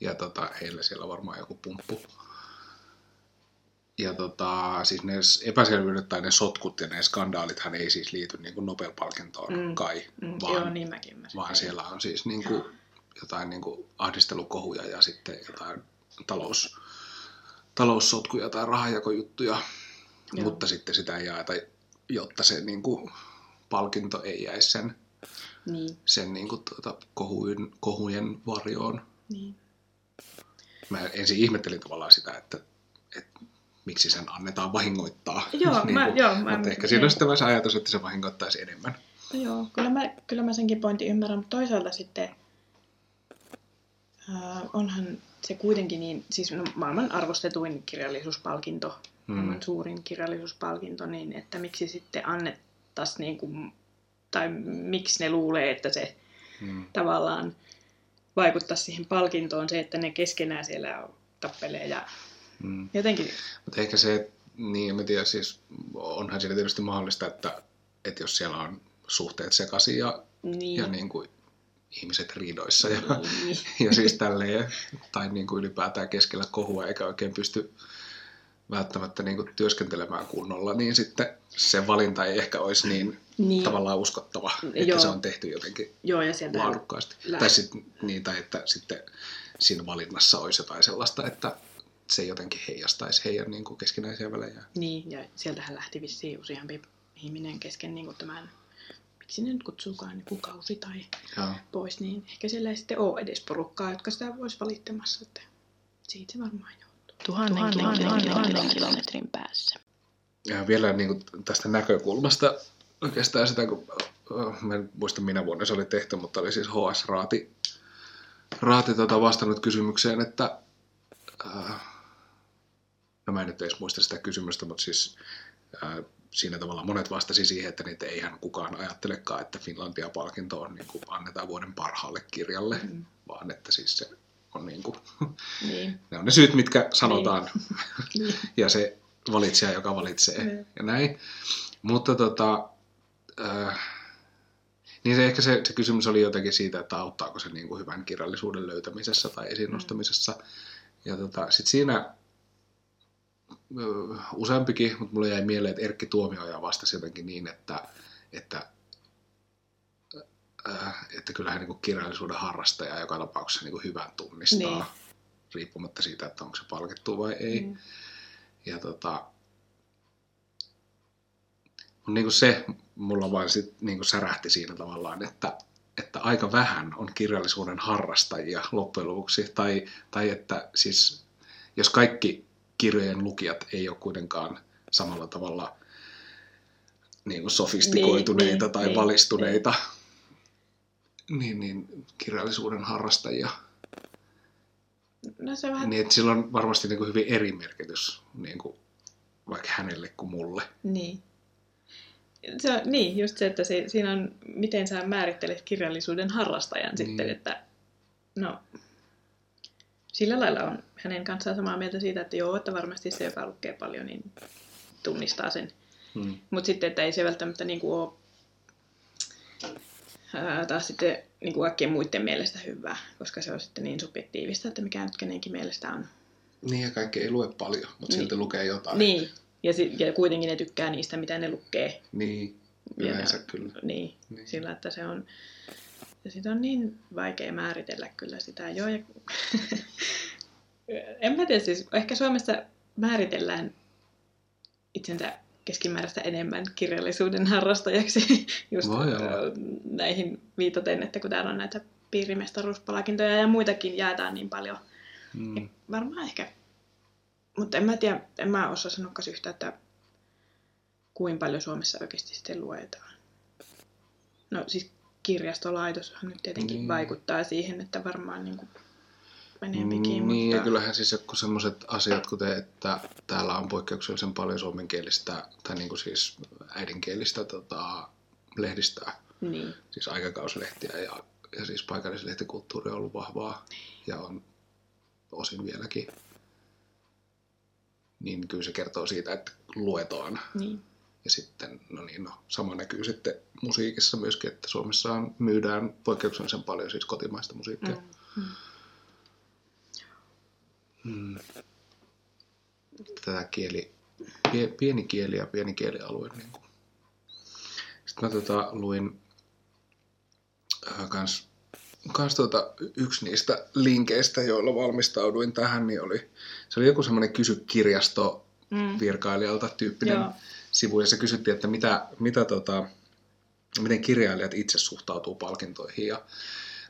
Ja tota, heillä siellä on varmaan joku pumppu. Ja tota, siis ne epäselvyydet tai ne sotkut ja ne skandaalithan ei siis liity niin kuin Nobel-palkintoon Mm. kai, Mm, vaan, joo, niin mäkin ymmärsin. vaan siellä on siis niin kuin jotain niin kuin ahdistelukohuja ja sitten jotain talous, taloussotkuja tai rahajakojuttuja, Joo. mutta sitten sitä ei jaeta, jotta se niin kuin palkinto ei jäisi sen, Niin, sen niin kuin tuota kohujen, kohujen varjoon. niin. Mä ensin ihmettelin tavallaan sitä, että, että miksi sen annetaan vahingoittaa. Joo, [laughs] mä- kuin, joo, mä- mutta ehkä siinä on niin. sitten myös ajatus, että se vahingoittaisi enemmän. Joo, kyllä mä, kyllä mä senkin pointin ymmärrän, mutta toisaalta sitten äh, onhan se kuitenkin niin, siis no, maailman arvostetuin kirjallisuuspalkinto, Hmm. maailman suurin kirjallisuuspalkinto, niin että miksi sitten annettaisiin niin kuin, tai miksi ne luulee, että se Hmm. tavallaan vaikuttaa siihen palkintoon se, että ne keskenään siellä tappelee ja Hmm. jotenkin, Mutta ehkä se, niin en tiedä, siis onhan siinä tietysti mahdollista, että, että jos siellä on suhteet sekaisin ja, niin, ja niin kuin ihmiset riidoissa ja, niin, ja siis tälleen, tai niin kuin ylipäätään keskellä kohua eikä oikein pysty välttämättä niin kuin työskentelemään kunnolla, niin sitten se valinta ei ehkä olisi niin niin, tavallaan uskottava, että Joo. se on tehty jotenkin joo ja laadukkaasti. Lä- Tai, sit, niin, tai että sitten siinä valinnassa olisi jotain sellaista, että se jotenkin heijastaisi heidän niin kuin keskinäisiä välejä. Niin, ja sieltähän lähti vissiin useampi ihminen kesken niin kuin tämän, miksi ne nyt kutsuukaan, niin kausi tai Joo. pois, niin ehkä siellä ei sitten ole edes porukkaa, jotka sitä voisi valittamassa, että siitä se varmaan johtuu. Tuhannen, tuhannen, tuhannen, tuhannen kilometrin päässä. Ja vielä niin kuin tästä näkökulmasta oikeastaan sitä, kun äh, mä en muista minä vuonna se oli tehty, mutta oli siis HS Raati, Raati tota vastannut kysymykseen, että äh, no mä en nyt edes muista sitä kysymystä, mutta siis äh, siinä tavalla monet vastasi siihen, että niitä eihän kukaan ajattelekaan, että Finlandia-palkinto on niin kuin annetaan vuoden parhaalle kirjalle, Mm. vaan että siis se on niin kuin, [laughs] Niin, ne on ne syyt, mitkä sanotaan niin. [laughs] [laughs] ja se valitsija, joka valitsee Niin. ja näin. Mutta tota, äh, niin se ehkä se, se kysymys oli jotenkin siitä, että auttaako se niin kuin hyvän kirjallisuuden löytämisessä tai esiin Mm. nostamisessa. Ja tota, sit siinä useampikin, mutta mulle jäi mieleen, että Erkki Tuomioja vastasi jotenkin niin, että, että, että kyllähän niin kuin kirjallisuuden harrastaja joka tapauksessa niin kuin hyvän tunnistaa, Niin. riippumatta siitä, että onko se palkittu vai ei. Mm. Ja tota, mut niinku se mulla vaan sit niinku särähti siinä tavallaan, että, että aika vähän on kirjallisuuden harrastajia loppujen lopuksi. Tai, tai että siis jos kaikki kirjojen lukijat ei ole kuitenkaan samalla tavalla niin kuin sofistikoituneita Niin, tai niin, valistuneita, niin, niin kirjallisuuden harrastajia. No se vähän, Niin, että sillä on varmasti niin kuin hyvin eri merkitys niin kuin vaikka hänelle kuin mulle. niin. Se on, niin, just se, että se, siinä on, miten sä määrittelet kirjallisuuden harrastajan Niin. sitten, että no, sillä lailla on hänen kanssaan samaa mieltä siitä, että joo, että varmasti se, joka lukee paljon, niin tunnistaa sen. Hmm. Mutta sitten, että ei se välttämättä niin kuin ole ää, taas sitten niin kuin kaikkien muiden mielestä hyvää, koska se on sitten niin subjektiivista, että mikä nyt kenenkin mielestä on. Niin ja kaikki ei lue paljon, mutta Niin. silti lukee jotain. Niin, ja, si- ja kuitenkin ne tykkää niistä, mitä ne lukee. Niin, Ja yleensä ne- kyllä. Niin, Niin. sillä että se on, ja sitä on niin vaikea määritellä kyllä sitä. Joo, ja... [laughs] en mä tiedä, siis ehkä Suomessa määritellään itsensä keskimääräistä enemmän kirjallisuuden harrastajaksi [laughs] just Voi olla. ö, näihin viitaten, että kun täällä on näitä piirimestaruuspalkintoja ja muitakin jaetaan niin paljon. Mm. Varmaan ehkä, mutta en mä tiedä, en mä osaa sanoakaan yhtä, että kuinka paljon Suomessa oikeasti sitten luetaan. No siis kirjastolaitoshan nyt tietenkin Niin. niin. vaikuttaa siihen, että varmaan niin kuin enempikin, Niin, mutta... ja kyllähän siis kun semmoiset asiat, kuten että täällä on poikkeuksellisen paljon suomenkielistä, tai niin kuin siis äidinkielistä tota, lehdistöä, Niin, siis aikakauslehtiä ja, ja siis paikallislehtikulttuuri on ollut vahvaa ja on osin vieläkin. Niin kyllä se kertoo siitä, että luetaan. niin, Ja sitten, no niin, no, sama näkyy sitten musiikissa myöskin, että Suomessa on, myydään poikkeuksellisen paljon siis kotimaista musiikkia. mm, mm. Mm. Tätä kieli, pie, pieni kieli ja pieni kielialue. Niin kuin. Sitten mä tota, luin äh, kans, kans tota, yksi niistä linkeistä, joilla valmistauduin tähän, niin oli, se oli joku semmoinen kysy kirjasto virkailijalta tyyppinen Joo. Sivu, ja se kysyttiin, että mitä, mitä tota, miten kirjailijat itse suhtautuu palkintoihin, ja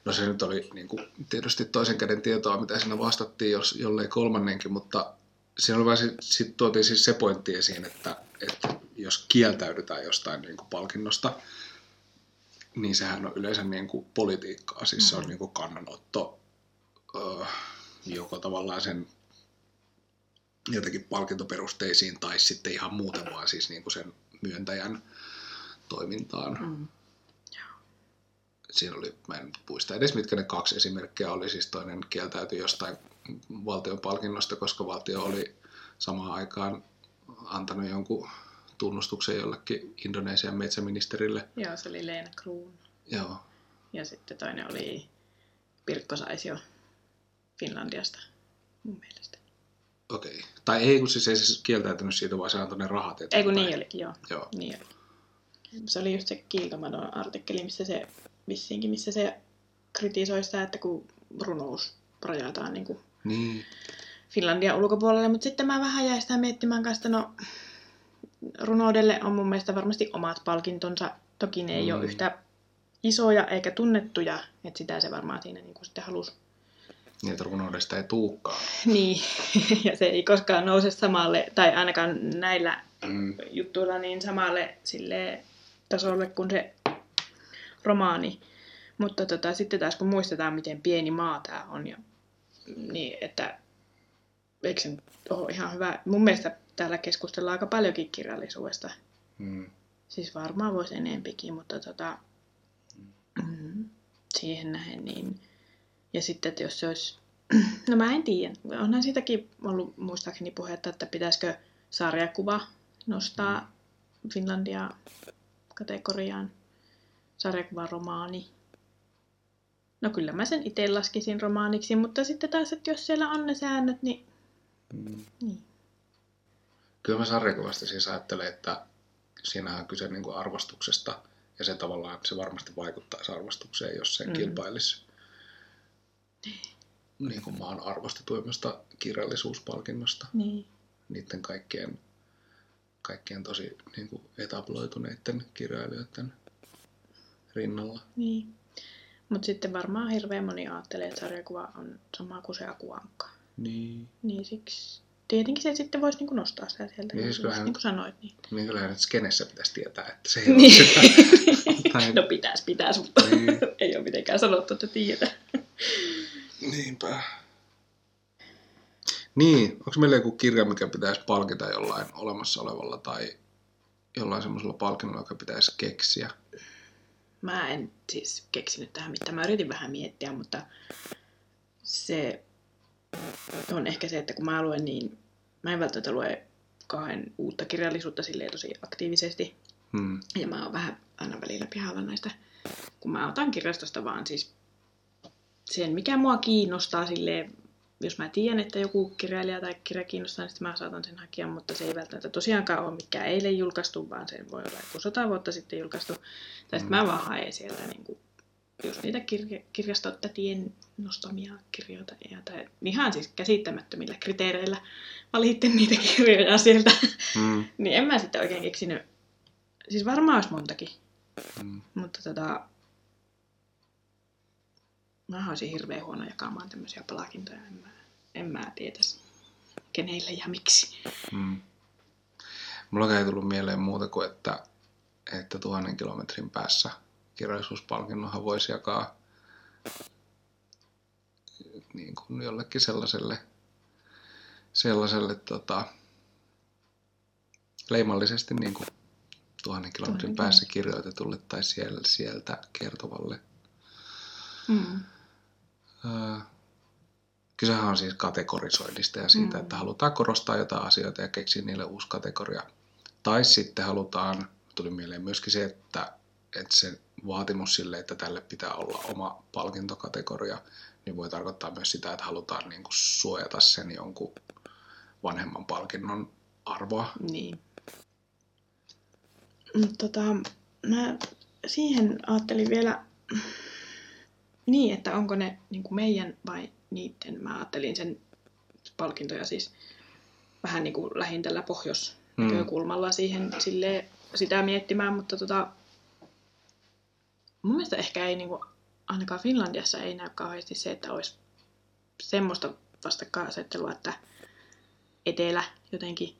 no se nyt oli niin kuin, tietysti toisen käden tietoa, mitä siinä vastattiin, jos, jollei kolmannenkin, mutta siinä oli vaan sit, tuotiin siis se pointti esiin, että, että jos kieltäydytään jostain niin kuin palkinnosta, niin sehän on yleensä niin kuin politiikkaa, siis se on Mhm. niin kuin kannanotto öö, joko tavallaan sen jotenkin palkintoperusteisiin tai sitten ihan muuten vaan siis niin kuin sen myöntäjän toimintaan. Mm. Siinä oli, mä en muista edes mitkä ne kaksi esimerkkiä oli, siis toinen kieltäytyi jostain valtion palkinnosta, koska valtio oli samaan aikaan antanut jonkun tunnustuksen jollekin Indonesian metsäministerille. Joo, se oli Leena Kruun. Joo, Ja sitten toinen oli Pirkko Saisio Finlandiasta, mun mielestä. Okei. Okay. Tai ei, kun siis ei se kieltäytynyt siitä, vaan se antoi ne rahat Ei kun eteenpäin. niin olikin, joo. Joo. Niin oli. Se oli just se Kiiltomadon artikkeli, missä se vissiinkin, missä se kritisoi sitä, että kun runous rajataan niin kuin Niin, Finlandian ulkopuolelle, mutta sitten mä vähän jäin sitä miettimään kanssa, no runoudelle on mun mielestä varmasti omat palkintonsa. Toki ne ei Mm. ole yhtä isoja eikä tunnettuja, että sitä se varmaan siinä niin kuin sitten halusi. Että runoudesta ei tuukkaan. [laughs] Niin, ja se ei koskaan nouse samalle, tai ainakaan näillä Mm. juttuilla niin samalle sille tasolle kuin se romaani. Mutta tota, sitten taas kun muistetaan, miten pieni maa tämä on, ja, niin että eikö se ole ihan hyvä. Mun mielestä täällä keskustellaan aika paljonkin kirjallisuudesta. Mm. Siis varmaan voisi enempikin, mutta tota, mm, siihen nähen niin. Ja sitten, että jos se olisi, [clears throat] no mä en tiedä, onhan siitäkin ollut muistaakseni puhetta, että pitäisikö sarjakuva nostaa Finlandia kategoriaan sarjakuvan romaani. No kyllä mä sen itse laskisin romaaniksi, mutta sitten taas, että jos siellä on ne säännöt, niin, Mm. niin. Kyllä mä sarjakuvasta siis ajattelen, että siinä on kyse niin kuin arvostuksesta ja se tavallaan se varmasti vaikuttaisi arvostukseen, jos se Mm. mm. kilpailisi niin kuin maan arvostetuimmasta kirjallisuuspalkinnosta niin. niiden kaikkien, kaikkien tosi niin kuin etabloituneiden kirjailijoiden rinnalla. Niin. Mutta sitten varmaan hirveän moni ajattelee, että sarjakuva on sama kuin se akuankka. Niin. Niin siksi tietenkin se sitten voisi niinku nostaa sitä sieltä, Niin, niin, siis kyllähän- niin kuin sanoit. Niin. Niin kyllä nyt skenessä pitäisi tietää, että se ei ole Niin. sitä. Tai- [laughs] no pitäis, pitäis, mutta Niin. [laughs] ei ole mitenkään sanottu, että tiedä. Niinpä. Niin, onko meillä joku kirja, mikä pitäisi palkita jollain olemassa olevalla tai jollain semmoisella palkinnolla, joka pitäisi keksiä? Mä en siis keksinyt tähän mitään. Mä yritin vähän miettiä, mutta se on ehkä se, että kun mä luen, niin mä en välttämättä lue kahden uutta kirjallisuutta silleen tosi aktiivisesti. Hmm. Ja mä oon vähän aina välillä pihalla näistä kun mä otan kirjastosta vaan siis sen, mikä mua kiinnostaa silleen, jos mä tiedän, että joku kirjailija tai kirja kiinnostaa, niin sitten mä saatan sen hakea, mutta se ei välttämättä tosiaankaan ole mikään eilen julkaistu, vaan se voi olla joku sata vuotta sitten julkaistu. Tai sitten mä vaan haen sieltä niin kuin, just niitä kirja, kirjastotätien nostamia kirjoita. Ja, tai ihan siis käsittämättömillä kriteereillä valitten niitä kirjoja sieltä. Mm. [laughs] niin en mä sitten oikein keksinyt. Siis varmaan olisi montakin. Mm. Mutta tota, mä olisin hirveän huono jakamaan tämmöisiä palkintoja. En mä, en mä tietäisi kenelle ja miksi. Mm. Mulla ei tullut mieleen muuta kuin, että, että tuhannen kilometrin päässä kirjallisuuspalkinnonhan voisi jakaa niin kuin jollekin sellaiselle, sellaiselle tota, leimallisesti niin kuin tuhannen kilometrin päässä kirjoitetulle tai siellä, sieltä kertovalle. Mm. Kysehän on siis kategorisoinnista ja siitä, Mm. että halutaan korostaa jotain asioita ja keksiä niille uusi kategoria. Tai sitten halutaan, tuli mieleen myöskin se, että, että se vaatimus sille, että tälle pitää olla oma palkintokategoria, niin voi tarkoittaa myös sitä, että halutaan niin kuin suojata sen jonkun vanhemman palkinnon arvoa. Niin. Tota, mä siihen ajattelin vielä niin, että onko ne niin kuin meidän vai niiden. Mä ajattelin sen palkintoja siis vähän niin kuin lähin tällä pohjoisnäkökulmalla siihen silleen, sitä miettimään, mutta tota, mun mielestä ehkä ei niin kuin, ainakaan Finlandiassa ei näy kauheasti se, että olisi semmoista vastakkainasettelua, että etelä jotenkin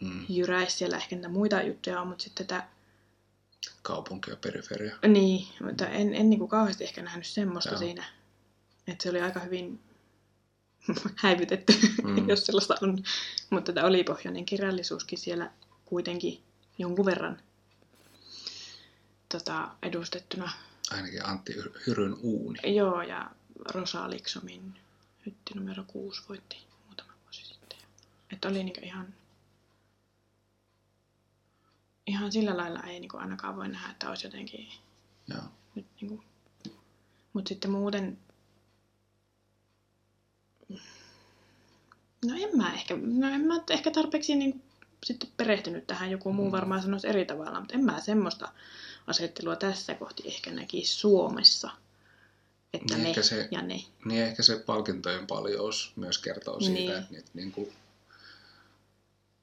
Mm. jyräisi siellä ehkä niitä muita juttuja on, mutta sitten tätä, Kaupunki ja periferia. niin, mutta en, en niin kuin kauheasti ehkä nähnyt semmoista Joo. siinä, että se oli aika hyvin [laughs] häivytetty, Mm. [laughs] jos sellaista on. Mutta tämä oli pohjoinen kirjallisuuskin siellä kuitenkin jonkun verran tota, edustettuna. Ainakin Antti Hy- Hyryn uuni. Joo, ja Rosa Liksomin hytti numero 6 voitti muutama vuosi sitten. Että oli niinku ihan, ihan sillä lailla ei niinku ainakaan voi nähdä, että olisi jotenkin Joo. nyt niinku... Mutta sitten muuten... No en mä ehkä, no en mä ehkä tarpeeksi niinku sitten perehtynyt tähän. Joku muu Mm. varmaan sanoisi eri tavalla, mutta en mä semmoista asettelua tässä kohti ehkä näkisi Suomessa. Että Niin ne ehkä se- ja ne. Niin ehkä se palkintojen paljous myös kertoo siitä, Niin. että niitä niin kuin,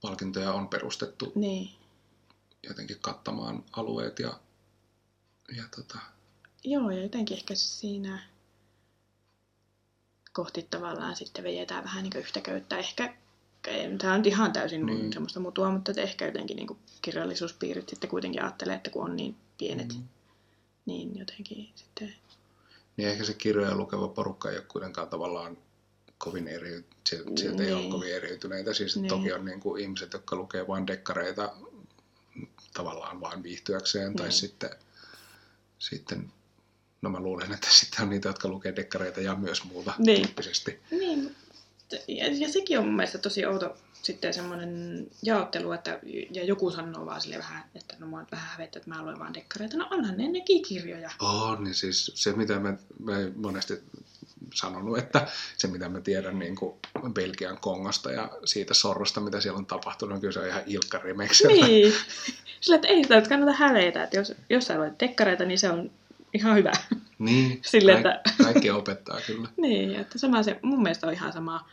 palkintoja on perustettu Niin. Jotenkin kattamaan alueet ja, ja tota, Joo, ja jotenkin ehkä siinä kohti tavallaan sitten vejetään vähän niin yhtä köyttä. Ehkä, tämä on ihan täysin Niin. niin. semmoista mutua, mutta että ehkä jotenkin niin kirjallisuuspiirit sitten kuitenkin ajattelee, että kun on niin pienet, Mm. niin jotenkin sitten... niin ehkä se kirjoja lukeva porukka ei ole kuitenkaan tavallaan kovin eri, sieltä, sieltä ei ole Niin. kovin eriytyneitä. Siis Niin. toki on niin kuin ihmiset, jotka lukee vain dekkareita tavallaan vain viihtyäkseen, tai Niin. sitten, sitten, no mä luulen, että sitten on niitä, jotka lukee dekkareita ja myös muuta Niin. tyyppisesti. Niin, ja, ja sekin on mun mielestä tosi outo sitten semmoinen jaottelu, että ja joku sanoo vaan sille vähän, että no mua nyt vähän hävettä, että mä luen vaan dekkareita. No onhan ne nekin kirjoja. On, niin siis se mitä mä, mä monesti sanonut, että se mitä mä tiedän niin kuin Belgian Kongosta ja siitä sorrosta, mitä siellä on tapahtunut, kyllä se on ihan Ilkka. Niin. Sillä, että ei sitä nyt kannata hävetä, että jos, jos sä luet dekkareita, niin se on ihan hyvä. Niin, [laughs] Sille, kaik- että- kaikki opettaa kyllä. [laughs] niin, että sama se, mun mielestä on ihan sama.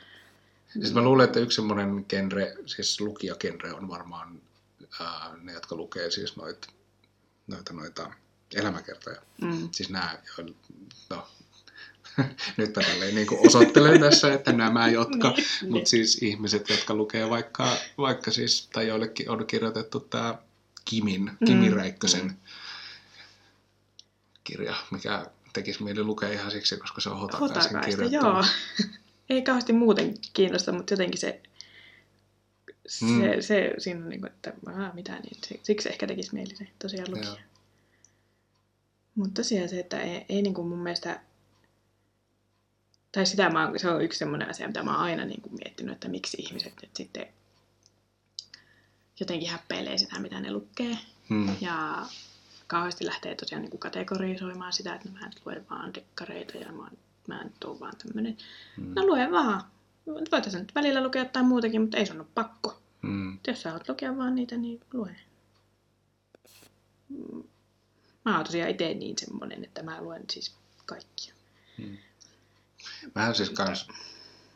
Siis mä luulen, että yksi semmoinen genre, siis lukijagenre on varmaan ää, ne, jotka lukee siis noit, noita, noita elämäkertoja. Mm. Siis nämä, no, [laughs] nyt mä tälleen niin kuin osoittelen tässä, että nämä, jotka, Niin, mutta niin. siis ihmiset, jotka lukee vaikka, vaikka siis, tai joillekin on kirjoitettu tämä Kimin, Kimi Mm, Räikkösen mm. kirja, mikä tekisi mieli lukea ihan siksi, koska se on Hotakaisen kirjoittama. joo. [laughs] Ei kauheasti muuten kiinnosta, mutta jotenkin se, se, Mm. se siinä on niin kuin, että aah, mitä niin, siksi ehkä tekisi mieli se tosiaan lukia. Joo. Mutta tosiaan se, että ei, ei niin kuin mun mielestä, tai sitä mä, se on yksi semmoinen asia, mitä mä oon aina niin kuin miettinyt, että miksi ihmiset nyt sitten jotenkin häppeilee sitä, mitä ne lukee. Hmm. Ja kauheasti lähtee tosiaan niin kuin kategorisoimaan sitä, että mä nyt luen vaan dekkareita ja mä, mä nyt oon vaan tämmönen. Mm. No lue vaan. Voitaisiin nyt välillä lukea jotain muutakin, mutta ei sun ole pakko. Mm. Jos sä haluat lukea vaan niitä, niin lue. Mm. Mä oon tosiaan itse niin semmonen, että mä luen siis kaikkia. Mähän siis kans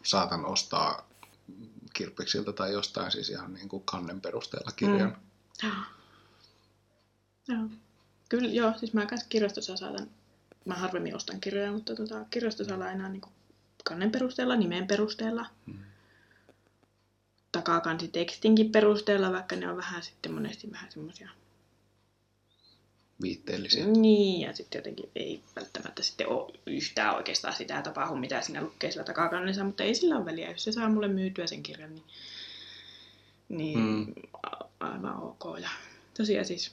saatan ostaa kirppiksiltä tai jostain siis ihan niin kuin kannen perusteella kirjan. Mm. Joo. Kyllä, joo. Siis mä kanssa kirjastossa saatan, mä harvemmin ostan kirjoja, mutta tota, kirjastossa aina niin kannen perusteella, nimen perusteella. Mm. Takakansi tekstinkin perusteella, vaikka ne on vähän sitten monesti vähän semmoisia. Viitteellisiä. Niin, ja sitten jotenkin ei välttämättä sitten ole yhtään oikeastaan sitä tapahdu, mitä siinä lukee sillä takakannessa, mutta ei sillä ole väliä. Jos se saa mulle myytyä sen kirjan, niin, niin Mm. mm. aivan ok. Ja tosiaan siis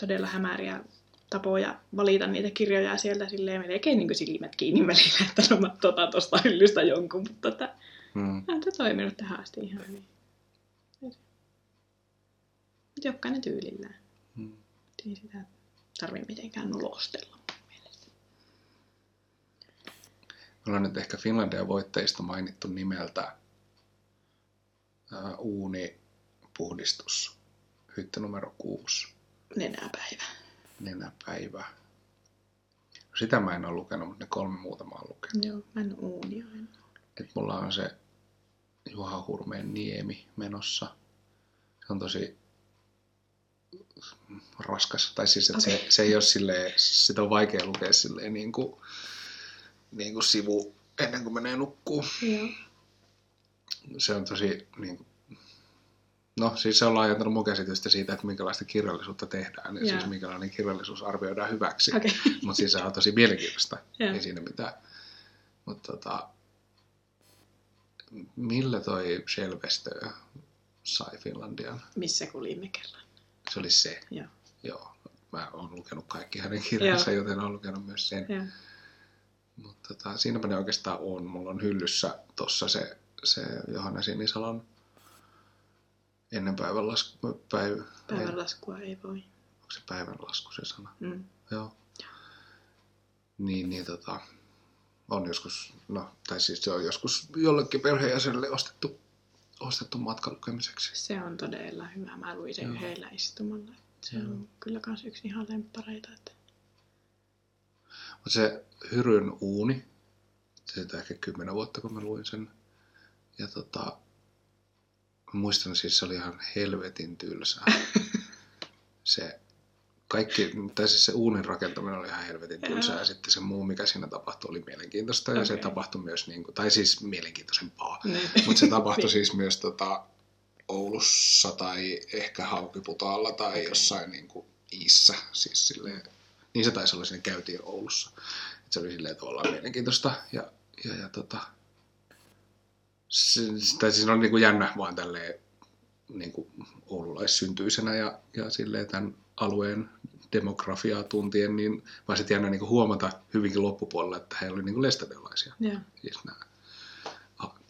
todella hämäriä tapoja valita niitä kirjoja sieltä silleen melkein niin silmät kiinni välillä, että no mä tota tosta hyllystä jonkun, mutta tota, Mm. on se toiminut tähän asti ihan hyvin. Jokainen tyylillään. Mm. Ei sitä tarvitse mitenkään nolostella mielestä. Me ollaan nyt ehkä Finlandia voitteista mainittu nimeltä ää, uunipuhdistus, hytte numero 6, Nenäpäivä. nenäpäivä. Sitä mä en ole lukenut, mutta ne kolme muuta mä oon lukenut. Joo, mä en uunia en. Et mulla on se Juha Hurmeen niemi menossa. Se on tosi raskas. Tai siis, että okay. se, se ei ole silleen, sitä on vaikea lukea silleen niin kuin, niin kuin sivu ennen kuin menee nukkuu. Joo. Se on tosi, niin kuin, no siis se on laajentanut mun käsitystä siitä, että minkälaista kirjallisuutta tehdään. Ja Joo. siis minkälainen kirjallisuus arvioidaan hyväksi. Okei. [laughs] Mutta siis se on tosi mielenkiintoista. Joo. Ei siinä mitään. Mutta tota, millä toi Shelvestö sai Finlandian? Missä kulimme kerran. Se oli se. Joo. Joo. Mä oon lukenut kaikki hänen kirjansa, Joo. joten oon lukenut myös sen. Joo. Mutta tota, siinäpä ne oikeastaan on. Mulla on hyllyssä tossa se, se Johanna Sinisalon ennen päivänlasku, päiv, Päivänlaskua ei voi. onko se päivänlasku se sana? Mm. Joo. Niin, niin tota, on joskus, no, tai siis se on joskus jollekin perheenjäsenelle ostettu, ostettu matkan lukemiseksi. Se on todella hyvä. Mä luin sen Joo. yhdellä istumalla. Se Joo. on kyllä kans yksi ihan lemppareita. Että... Se Hyryn uuni, siitä ehkä kymmenen vuotta kun mä luin sen. Ja tota, muistan siis se oli ihan helvetin tylsää. [laughs] se kaikki, tai siis se uunin rakentaminen oli ihan helvetin tylsää ja sitten se muu, mikä siinä tapahtui, oli mielenkiintoista ja se tapahtui myös, niin kuin, tai siis mielenkiintoisempaa. Ne. Mutta se tapahtui siis myös tota, Oulussa tai ehkä Haukiputaalla tai okay. jossain niin kuin Iissä. Siis silleen, niin se taisi olla, sinne käytiin Oulussa. Et se oli silleen tavallaan mielenkiintoista. Ja, ja, ja tota, se, tai siis on niin kuin jännä vaan tälleen niin kuin oululaissyntyisenä ja, ja silleen tämän alueen demografiaa tuntien, niin vaan sitten jännä niin huomata hyvinkin loppupuolella, että he oli niin kuin lestadiolaisia Joo. siis nämä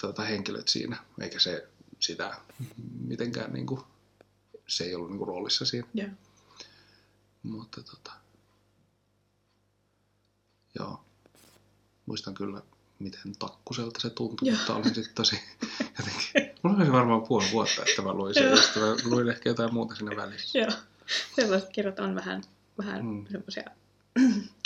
tuota, henkilöt siinä, eikä se sitä mitenkään niin kuin, se ei ollut niin kuin roolissa siinä. Joo. Mutta tota, joo, muistan kyllä, miten takkuselta se tuntui, Joo. mutta olin sitten tosi [laughs] jotenkin, mulla oli varmaan puoli vuotta, että mä luin sen, ja sitten mä luin ehkä jotain muuta siinä välissä. Joo. Sellaiset kirjat on vähän, vähän Mm. mm. semmoisia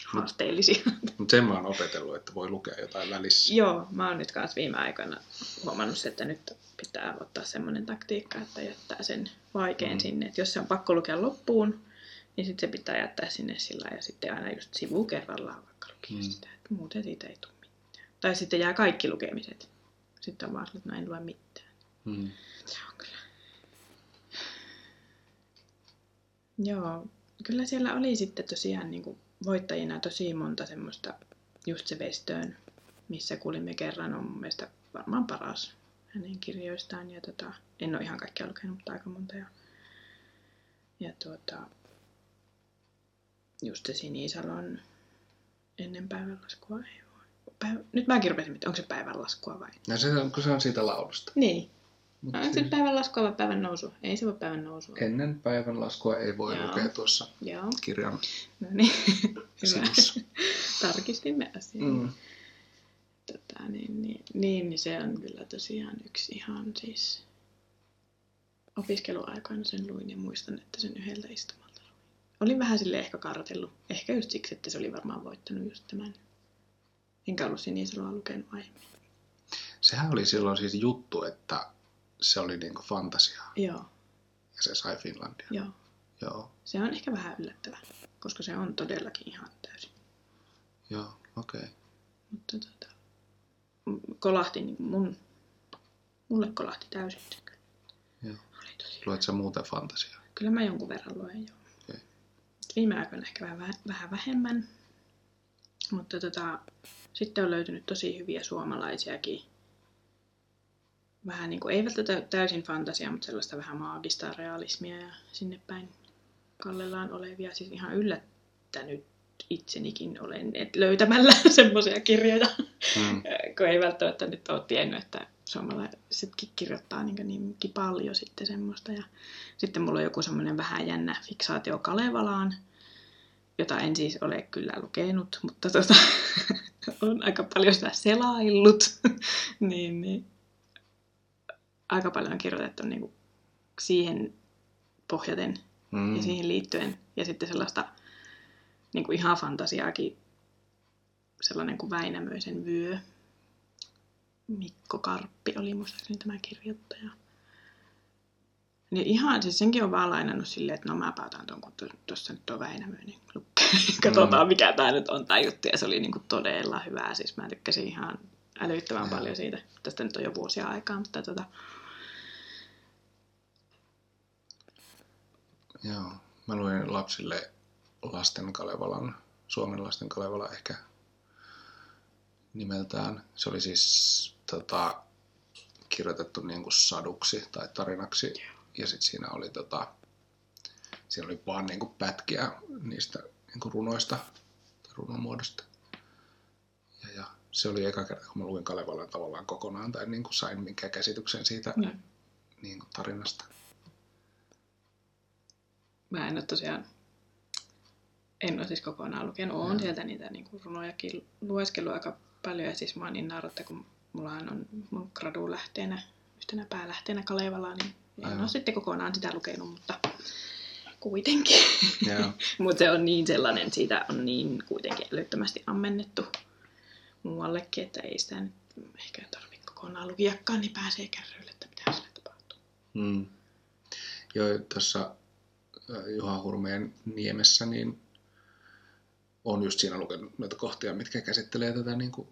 haasteellisia. Mutta sen mä oon opetellut, että voi lukea jotain välissä. Joo, mä oon nyt kanssa viime aikoina huomannut, että nyt pitää ottaa semmoinen taktiikka, että jättää sen vaikean Mm. sinne. Että jos se on pakko lukea loppuun, niin sitten se pitää jättää sinne sillä ja sitten aina just sivu kerrallaan vaikka lukea Mm. sitä. Että muuten siitä ei tule mitään. Tai sitten jää kaikki lukemiset. Sitten on vaan, että mä en lue mitään. Mm. Se on kyllä. Joo, kyllä siellä oli sitten tosiaan niin kuin voittajina tosi monta semmoista, just se Westön, missä kuulimme kerran, on mun mielestä varmaan paras hänen kirjoistaan. Ja tota, en ole ihan kaikkia lukenut, mutta aika monta. Ja, ja tuota, just se Sinisalon ennen päivänlaskua ei ole. Päiv- Nyt mä kirpesin, että onko se päivänlaskua vai? Ja se on, kun se on siitä laulusta. Niin, Mut Onko se päivän laskua vai päivän nousu? Ei se voi päivän nousua. ennen päivän laskua ei voi Joo. lukea tuossa Joo. kirjan No niin. [laughs] Sivussa. [laughs] Tarkistimme asiaa. Mm. Tota, niin, niin, niin, niin se on kyllä tosiaan yksi ihan siis opiskeluaikoina sen luin ja muistan, että sen yhdeltä istumalta luin. Olin vähän sille ehkä kartellut. Ehkä just siksi, että se oli varmaan voittanut just tämän. Enkä ollut Sinisaloa lukenut aiemmin. Sehän oli silloin siis juttu, että se oli niinku fantasiaa Joo, ja se sai Finlandia. joo. Joo, Se on ehkä vähän yllättävää, koska se on todellakin ihan täysin. joo, okei. Okay. Mutta tota, kolahti niin mun, mulle kolahti täysin se kyllä. Joo. Oli tosi Luet sä muuten fantasiaa? Kyllä mä jonkun verran luen joo. Okei. Viime aikoina ehkä vähän, vähän vähemmän. Mutta tota, sitten on löytynyt tosi hyviä suomalaisiakin. Vähän niin kuin, ei välttämättä täysin fantasiaa, mutta sellaista vähän maagista realismia ja sinne päin kallellaan olevia. Siis ihan yllättänyt itsenikin olen et löytämällä [laughs] semmoisia kirjoja, Mm. [laughs] kun ei välttämättä nyt ole tiennyt, että suomalaisetkin kirjoittaa niin niinkin paljon sitten semmoista. Ja sitten mulla on joku semmoinen vähän jännä fiksaatio Kalevalaan, jota en siis ole kyllä lukenut, mutta tota, [laughs] on aika paljon sitä selaillut. niin, niin, aika paljon on kirjoitettu niin kuin siihen pohjaten Mm. ja siihen liittyen. Ja sitten sellaista niin kuin ihan fantasiaakin, sellainen kuin Väinämöisen vyö. Mikko Karppi oli muistaakseni tämä kirjoittaja. Niin ihan, siis senkin on vaan lainannut silleen, että no mä päätän ton, kun tuossa nyt on Väinämöinen lukee. [laughs] Katsotaan mikä tämä nyt on tämä juttu. Ja se oli niin kuin todella hyvää. Siis mä tykkäsin ihan älyttömän Joo. paljon siitä. Tästä nyt on jo vuosia aikaa, mutta tota, Joo. Mä luin lapsille Lasten Kalevalan, Suomen Lasten Kalevala ehkä nimeltään. Se oli siis tota, kirjoitettu niin kuin saduksi tai tarinaksi. Ja sitten siinä oli, tota, siinä oli vaan niin kuin pätkiä niistä niin kuin runoista tai runomuodosta. Ja, ja se oli eka kerta, kun mä luin Kalevalan tavallaan kokonaan tai niin kuin sain minkään käsityksen siitä niin. niin kuin tarinasta. Mä en ole tosiaan, en ole siis kokonaan lukenut. Oon sieltä niitä niin kuin runojakin lueskellut aika paljon. Ja siis mä oon niin nauratta, kun mulla on mun gradu lähteenä, yhtenä päälähteenä Kalevalaa, niin en Aivan. ole sitten kokonaan sitä lukenut, mutta kuitenkin. [laughs] Mutta se on niin sellainen, siitä on niin kuitenkin älyttömästi ammennettu muuallekin, että ei sitä nyt ehkä tarvitse kokonaan lukiakaan, niin pääsee kärryille, että mitä siellä tapahtuu. Mm. Joo, tuossa Juha Hurmeen niemessä, niin on just siinä lukenut noita kohtia, mitkä käsittelee tätä niin kuin,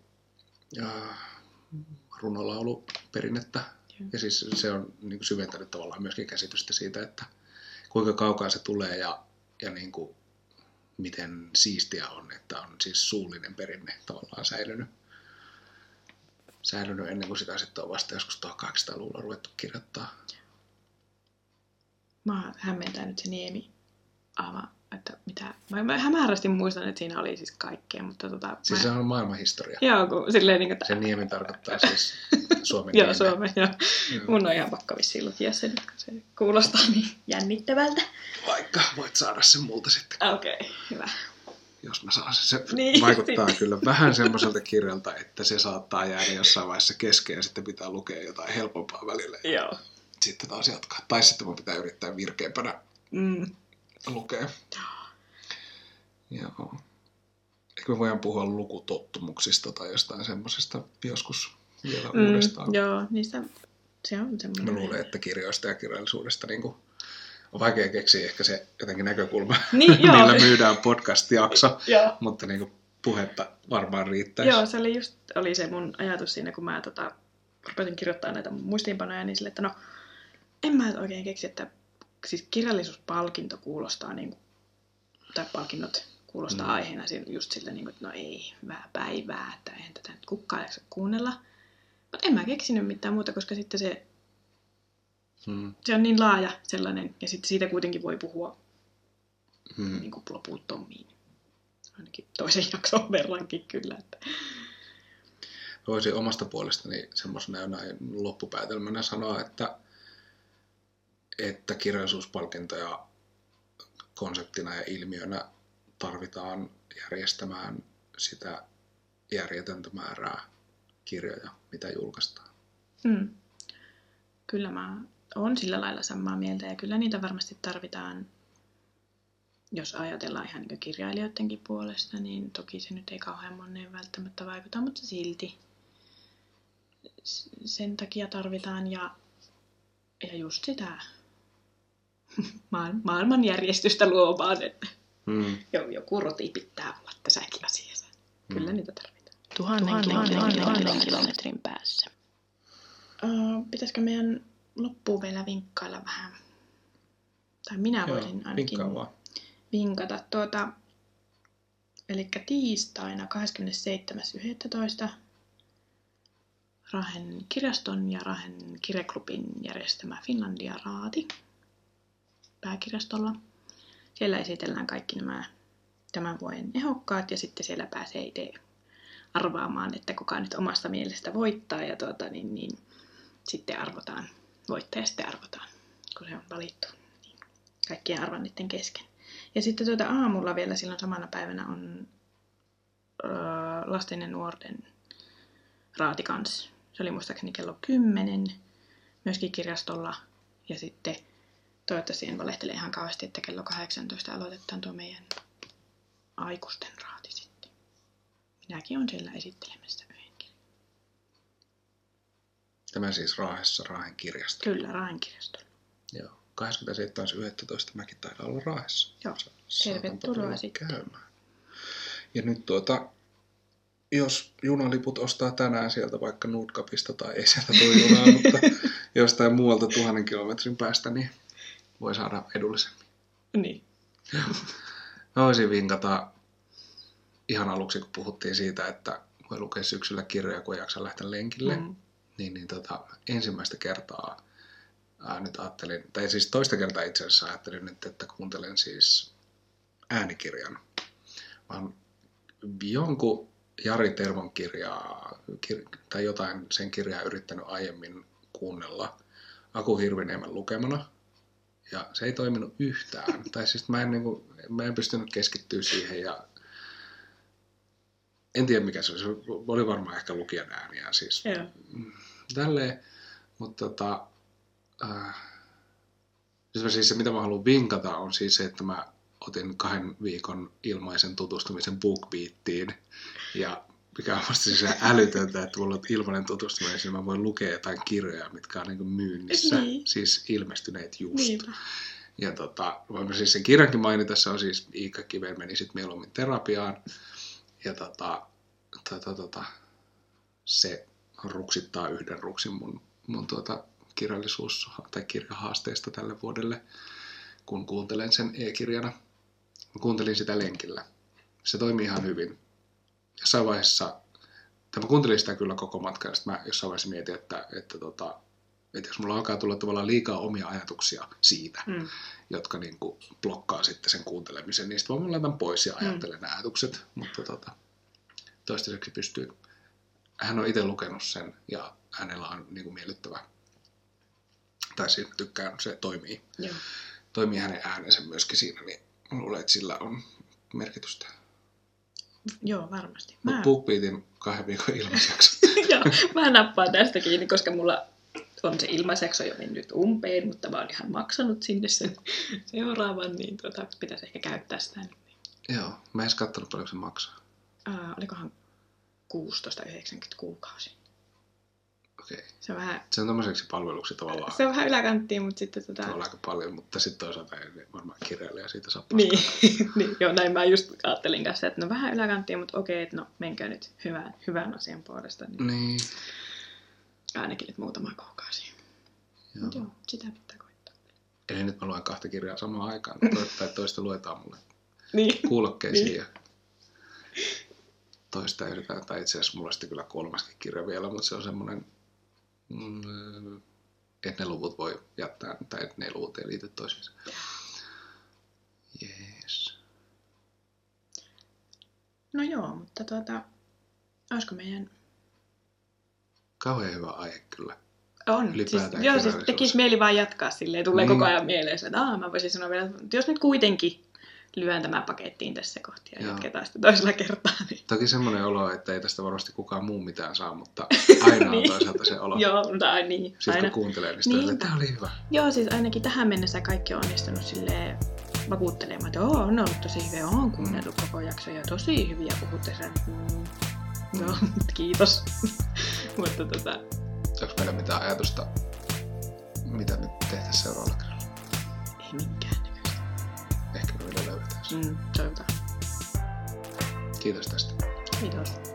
äh, runolauluperinnettä. Joo. Ja siis se on niin kuin syventänyt tavallaan myöskin käsitystä siitä, että kuinka kaukaa se tulee ja, ja niin kuin, miten siistiä on, että on siis suullinen perinne tavallaan säilynyt, säilynyt ennen kuin sitä sitten on vasta joskus 1800-luvulla ruvettu kirjoittaa. Mä hämmentää nyt se Niemi aivan, että mitä... Mä, mä hämärästi muistan, että siinä oli siis kaikkea, mutta tota... Siis mä, se on maailmanhistoria. Joo, kun silleen niin kuin... Se niemi tarkoittaa siis [laughs] Suomen Joo. Suomen, joo. Joo. Mun on ihan pakko vissiin lukia se nyt, kun se kuulostaa niin jännittävältä. Vaikka voit saada sen multa sitten, Okei, okay, hyvä. jos mä saan sen. Se [laughs] Niin. vaikuttaa kyllä vähän semmoiselta kirjalta, että se saattaa jäädä jossain vaiheessa kesken ja sitten pitää lukea jotain helpompaa välillä. Joo. Sitten taas jatkaa. Tai sitten mun pitää yrittää virkeämpänä Mm. lukea. Joo. Eikö me voidaan puhua lukutottumuksista tai jostain semmoisesta joskus vielä Mm, uudestaan? joo, niistä se on Mä semmoinen. luulen, että kirjoista ja kirjallisuudesta niin kuin, on vaikea keksiä ehkä se jotenkin näkökulma, [laughs] Niin, joo. millä myydään podcast-jakso, [laughs] mutta niin kuin, puhetta varmaan riittäisi. Joo, se oli just oli se mun ajatus siinä, kun mä tota, rupesin kirjoittaa näitä muistiinpanoja, niin sille, että no, en mä oikein keksi, että siis kirjallisuuspalkinto kuulostaa niin kuin, tai palkinnot kuulostaa Mm. mm. aiheena just sille, niin kuin, että no ei, hyvää päivää, että eihän tätä nyt kukaan jaksa kuunnella. Mutta en mä keksinyt mitään muuta, koska sitten se, Hmm. se on niin laaja sellainen, ja sitten siitä kuitenkin voi puhua Hmm. niin kuin loputtomiin. Ainakin toisen [laughs] jakson verrankin kyllä. Että. Voisin omasta puolestani semmoisena näin loppupäätelmänä sanoa, että että kirjallisuuspalkintoja konseptina ja ilmiönä tarvitaan järjestämään sitä järjetöntä määrää kirjoja, mitä julkaistaan. Mm. Kyllä mä oon sillä lailla samaa mieltä ja kyllä niitä varmasti tarvitaan, jos ajatellaan ihan niin kirjailijoidenkin puolesta, niin toki se nyt ei kauhean moneen välttämättä vaikuta, mutta silti sen takia tarvitaan ja, ja just sitä [laughs] maailmanjärjestystä luovaan, että Mm. jo- joku roti pitää olla tässäkin asiassa. Kyllä Mm. niitä tarvitaan. Tuhannen, tuhannen, tuhannen, tuhannen kilometrin päässä. Uh, pitäisikö meidän loppuun vielä vinkkailla vähän? Tai minä voisin ainakin vinkata tuota. Eli tiistaina 27.11. Rahen kirjaston ja Rahen kirjaklubin järjestämä Finlandia Raati pääkirjastolla. Siellä esitellään kaikki nämä tämän vuoden ehokkaat ja sitten siellä pääsee itse arvaamaan, että kuka nyt omasta mielestä voittaa ja tuota, niin, niin, sitten arvotaan, voittaja sitten arvotaan, kun se on valittu niin kaikkien arvanneiden kesken. Ja sitten tuota aamulla vielä silloin samana päivänä on öö, lasten ja nuorten raati kanssa. Se oli muistaakseni kello 10 myöskin kirjastolla. Ja sitten toivottavasti en valehtele ihan kauheasti, että kello 18 aloitetaan tuo meidän aikuisten raati sitten. Minäkin olen siellä esittelemässä yhden kirjan. Tämä siis Raahessa Raahen kirjasto. Kyllä, Raahen kirjastolla. Joo. 27.11. mäkin taidan olla Raahessa. Joo. Tervetuloa sitten. Käymään. Ja nyt tuota, jos junaliput ostaa tänään sieltä vaikka Nordkapista tai ei sieltä tule junaa, [laughs] mutta jostain muualta tuhannen kilometrin päästä, niin voi saada edullisemmin. Niin. [laughs] Mä voisin vinkata ihan aluksi, kun puhuttiin siitä, että voi lukea syksyllä kirjoja, kun ei jaksa lähteä lenkille. Mm. Niin, niin tota, ensimmäistä kertaa ää, nyt ajattelin, tai siis toista kertaa itse asiassa ajattelin nyt, että kuuntelen siis äänikirjan. Mä oon jonkun Jari Tervon kirjaa, kir, tai jotain sen kirjaa yrittänyt aiemmin kuunnella Aku Hirviniemen lukemana. Ja se ei toiminut yhtään. [laughs] tai siis mä en, niin kuin, mä en pystynyt keskittyä siihen ja en tiedä mikä se oli. Se oli varmaan ehkä lukijan ääniä. Siis Joo. tälleen, mutta tota, äh, siis siis se mitä mä haluan vinkata on siis se, että mä otin kahden viikon ilmaisen tutustumisen BookBeatiin ja mikä on musta siis älytöntä, että mulla on ilmainen tutustuminen, niin mä voin lukea jotain kirjoja, mitkä on niin myynnissä, Niin. siis ilmestyneet just. Niinpä. Ja tota, voin siis sen kirjankin mainita, se on siis Iikka Kiven meni sit mieluummin terapiaan. Ja tota, tota, tota, se ruksittaa yhden ruksin mun, mun tuota kirjallisuus- tai kirjahaasteesta tälle vuodelle, kun kuuntelen sen e-kirjana. Mä kuuntelin sitä lenkillä. Se toimii ihan hyvin. Jossain vaiheessa, tai mä kuuntelin sitä kyllä koko matkan, ja mä jossain vaiheessa mietin, että, että, tota, että jos mulla alkaa tulla tavallaan liikaa omia ajatuksia siitä, Mm. jotka niin kuin blokkaa sitten sen kuuntelemisen, niin sitten mä laitan pois ja ajattelen mm. ajatukset, mutta tota, toistaiseksi pystyy. Hän on itse lukenut sen ja hänellä on niin kuin miellyttävä, tai siis tykkään, se toimii, Joo. toimii hänen äänensä myöskin siinä, niin luulen, että sillä on merkitystä. Joo, varmasti. Mä... BookBeatin kahden viikon ilmaisjakso. [laughs] Joo, mä nappaan tästä kiinni, koska mulla on se ilmaisjakso jo mennyt umpeen, mutta mä oon ihan maksanut sinne sen seuraavan, niin tuota, pitäisi ehkä käyttää sitä. nyt. Joo, mä en edes kattonut paljonko se maksaa. Ää, olikohan 16,90 kuukausi. Okei. Okay. Se on vähän, Se on tommoseksi palveluksi tavallaan. se on vähän yläkanttiin, mutta sitten tota... tavallaan aika paljon, mutta sitten toisaalta ei varmaan kirjailija siitä saa Niin, paskaa. [laughs] niin, joo, näin mä just ajattelin kanssa, että no vähän yläkanttia, mutta okei, että no menkää nyt hyvän, hyvän asian puolesta, niin Niin, ainakin nyt muutama kuukausi. joo. Mut Joo, sitä pitää koittaa. Eli nyt mä luen kahta kirjaa samaan aikaan, niin [laughs] tai toista luetaan mulle Niin. kuulokkeisiin Niin. ja toista yritetään, tai itse asiassa mulla on sitten kyllä kolmaskin kirja vielä, mutta se on semmoinen, mm, että ne luvut voi jättää, tai että ne luvut ei liity toisiinsa. Jees. No joo, mutta tuota, olisiko meidän... Kauhean hyvä aihe kyllä. On. Siis, joo, siis tekisi mieli vaan jatkaa silleen. Tulee Niin. koko ajan mieleen että Aa, mä voisin sanoa vielä, että jos nyt kuitenkin lyön tämän pakettiin tässä kohtia ja Joo. jatketaan sitten toisella kertaa. Niin. Toki semmoinen olo, että ei tästä varmasti kukaan muu mitään saa, mutta [laughs] aina on Niin. toisaalta se olo. Joo, mutta ai niin. Sitten Aina. kun kuuntelee, niin Niinpä. että tämä oli hyvä. Joo, siis ainakin tähän mennessä kaikki on onnistunut silleen vakuuttelemaan, että on ollut tosi hyvä, oon kuunnellut koko jakso ja tosi hyviä puhutte sen. Mm. Joo, [laughs] kiitos. [laughs] Mutta tota, Onko meillä mitään ajatusta, mitä nyt tehtäisiin seuraavalla kerralla? ei minkään Mm, toivotaan. Kiitos tästä. Kiitos.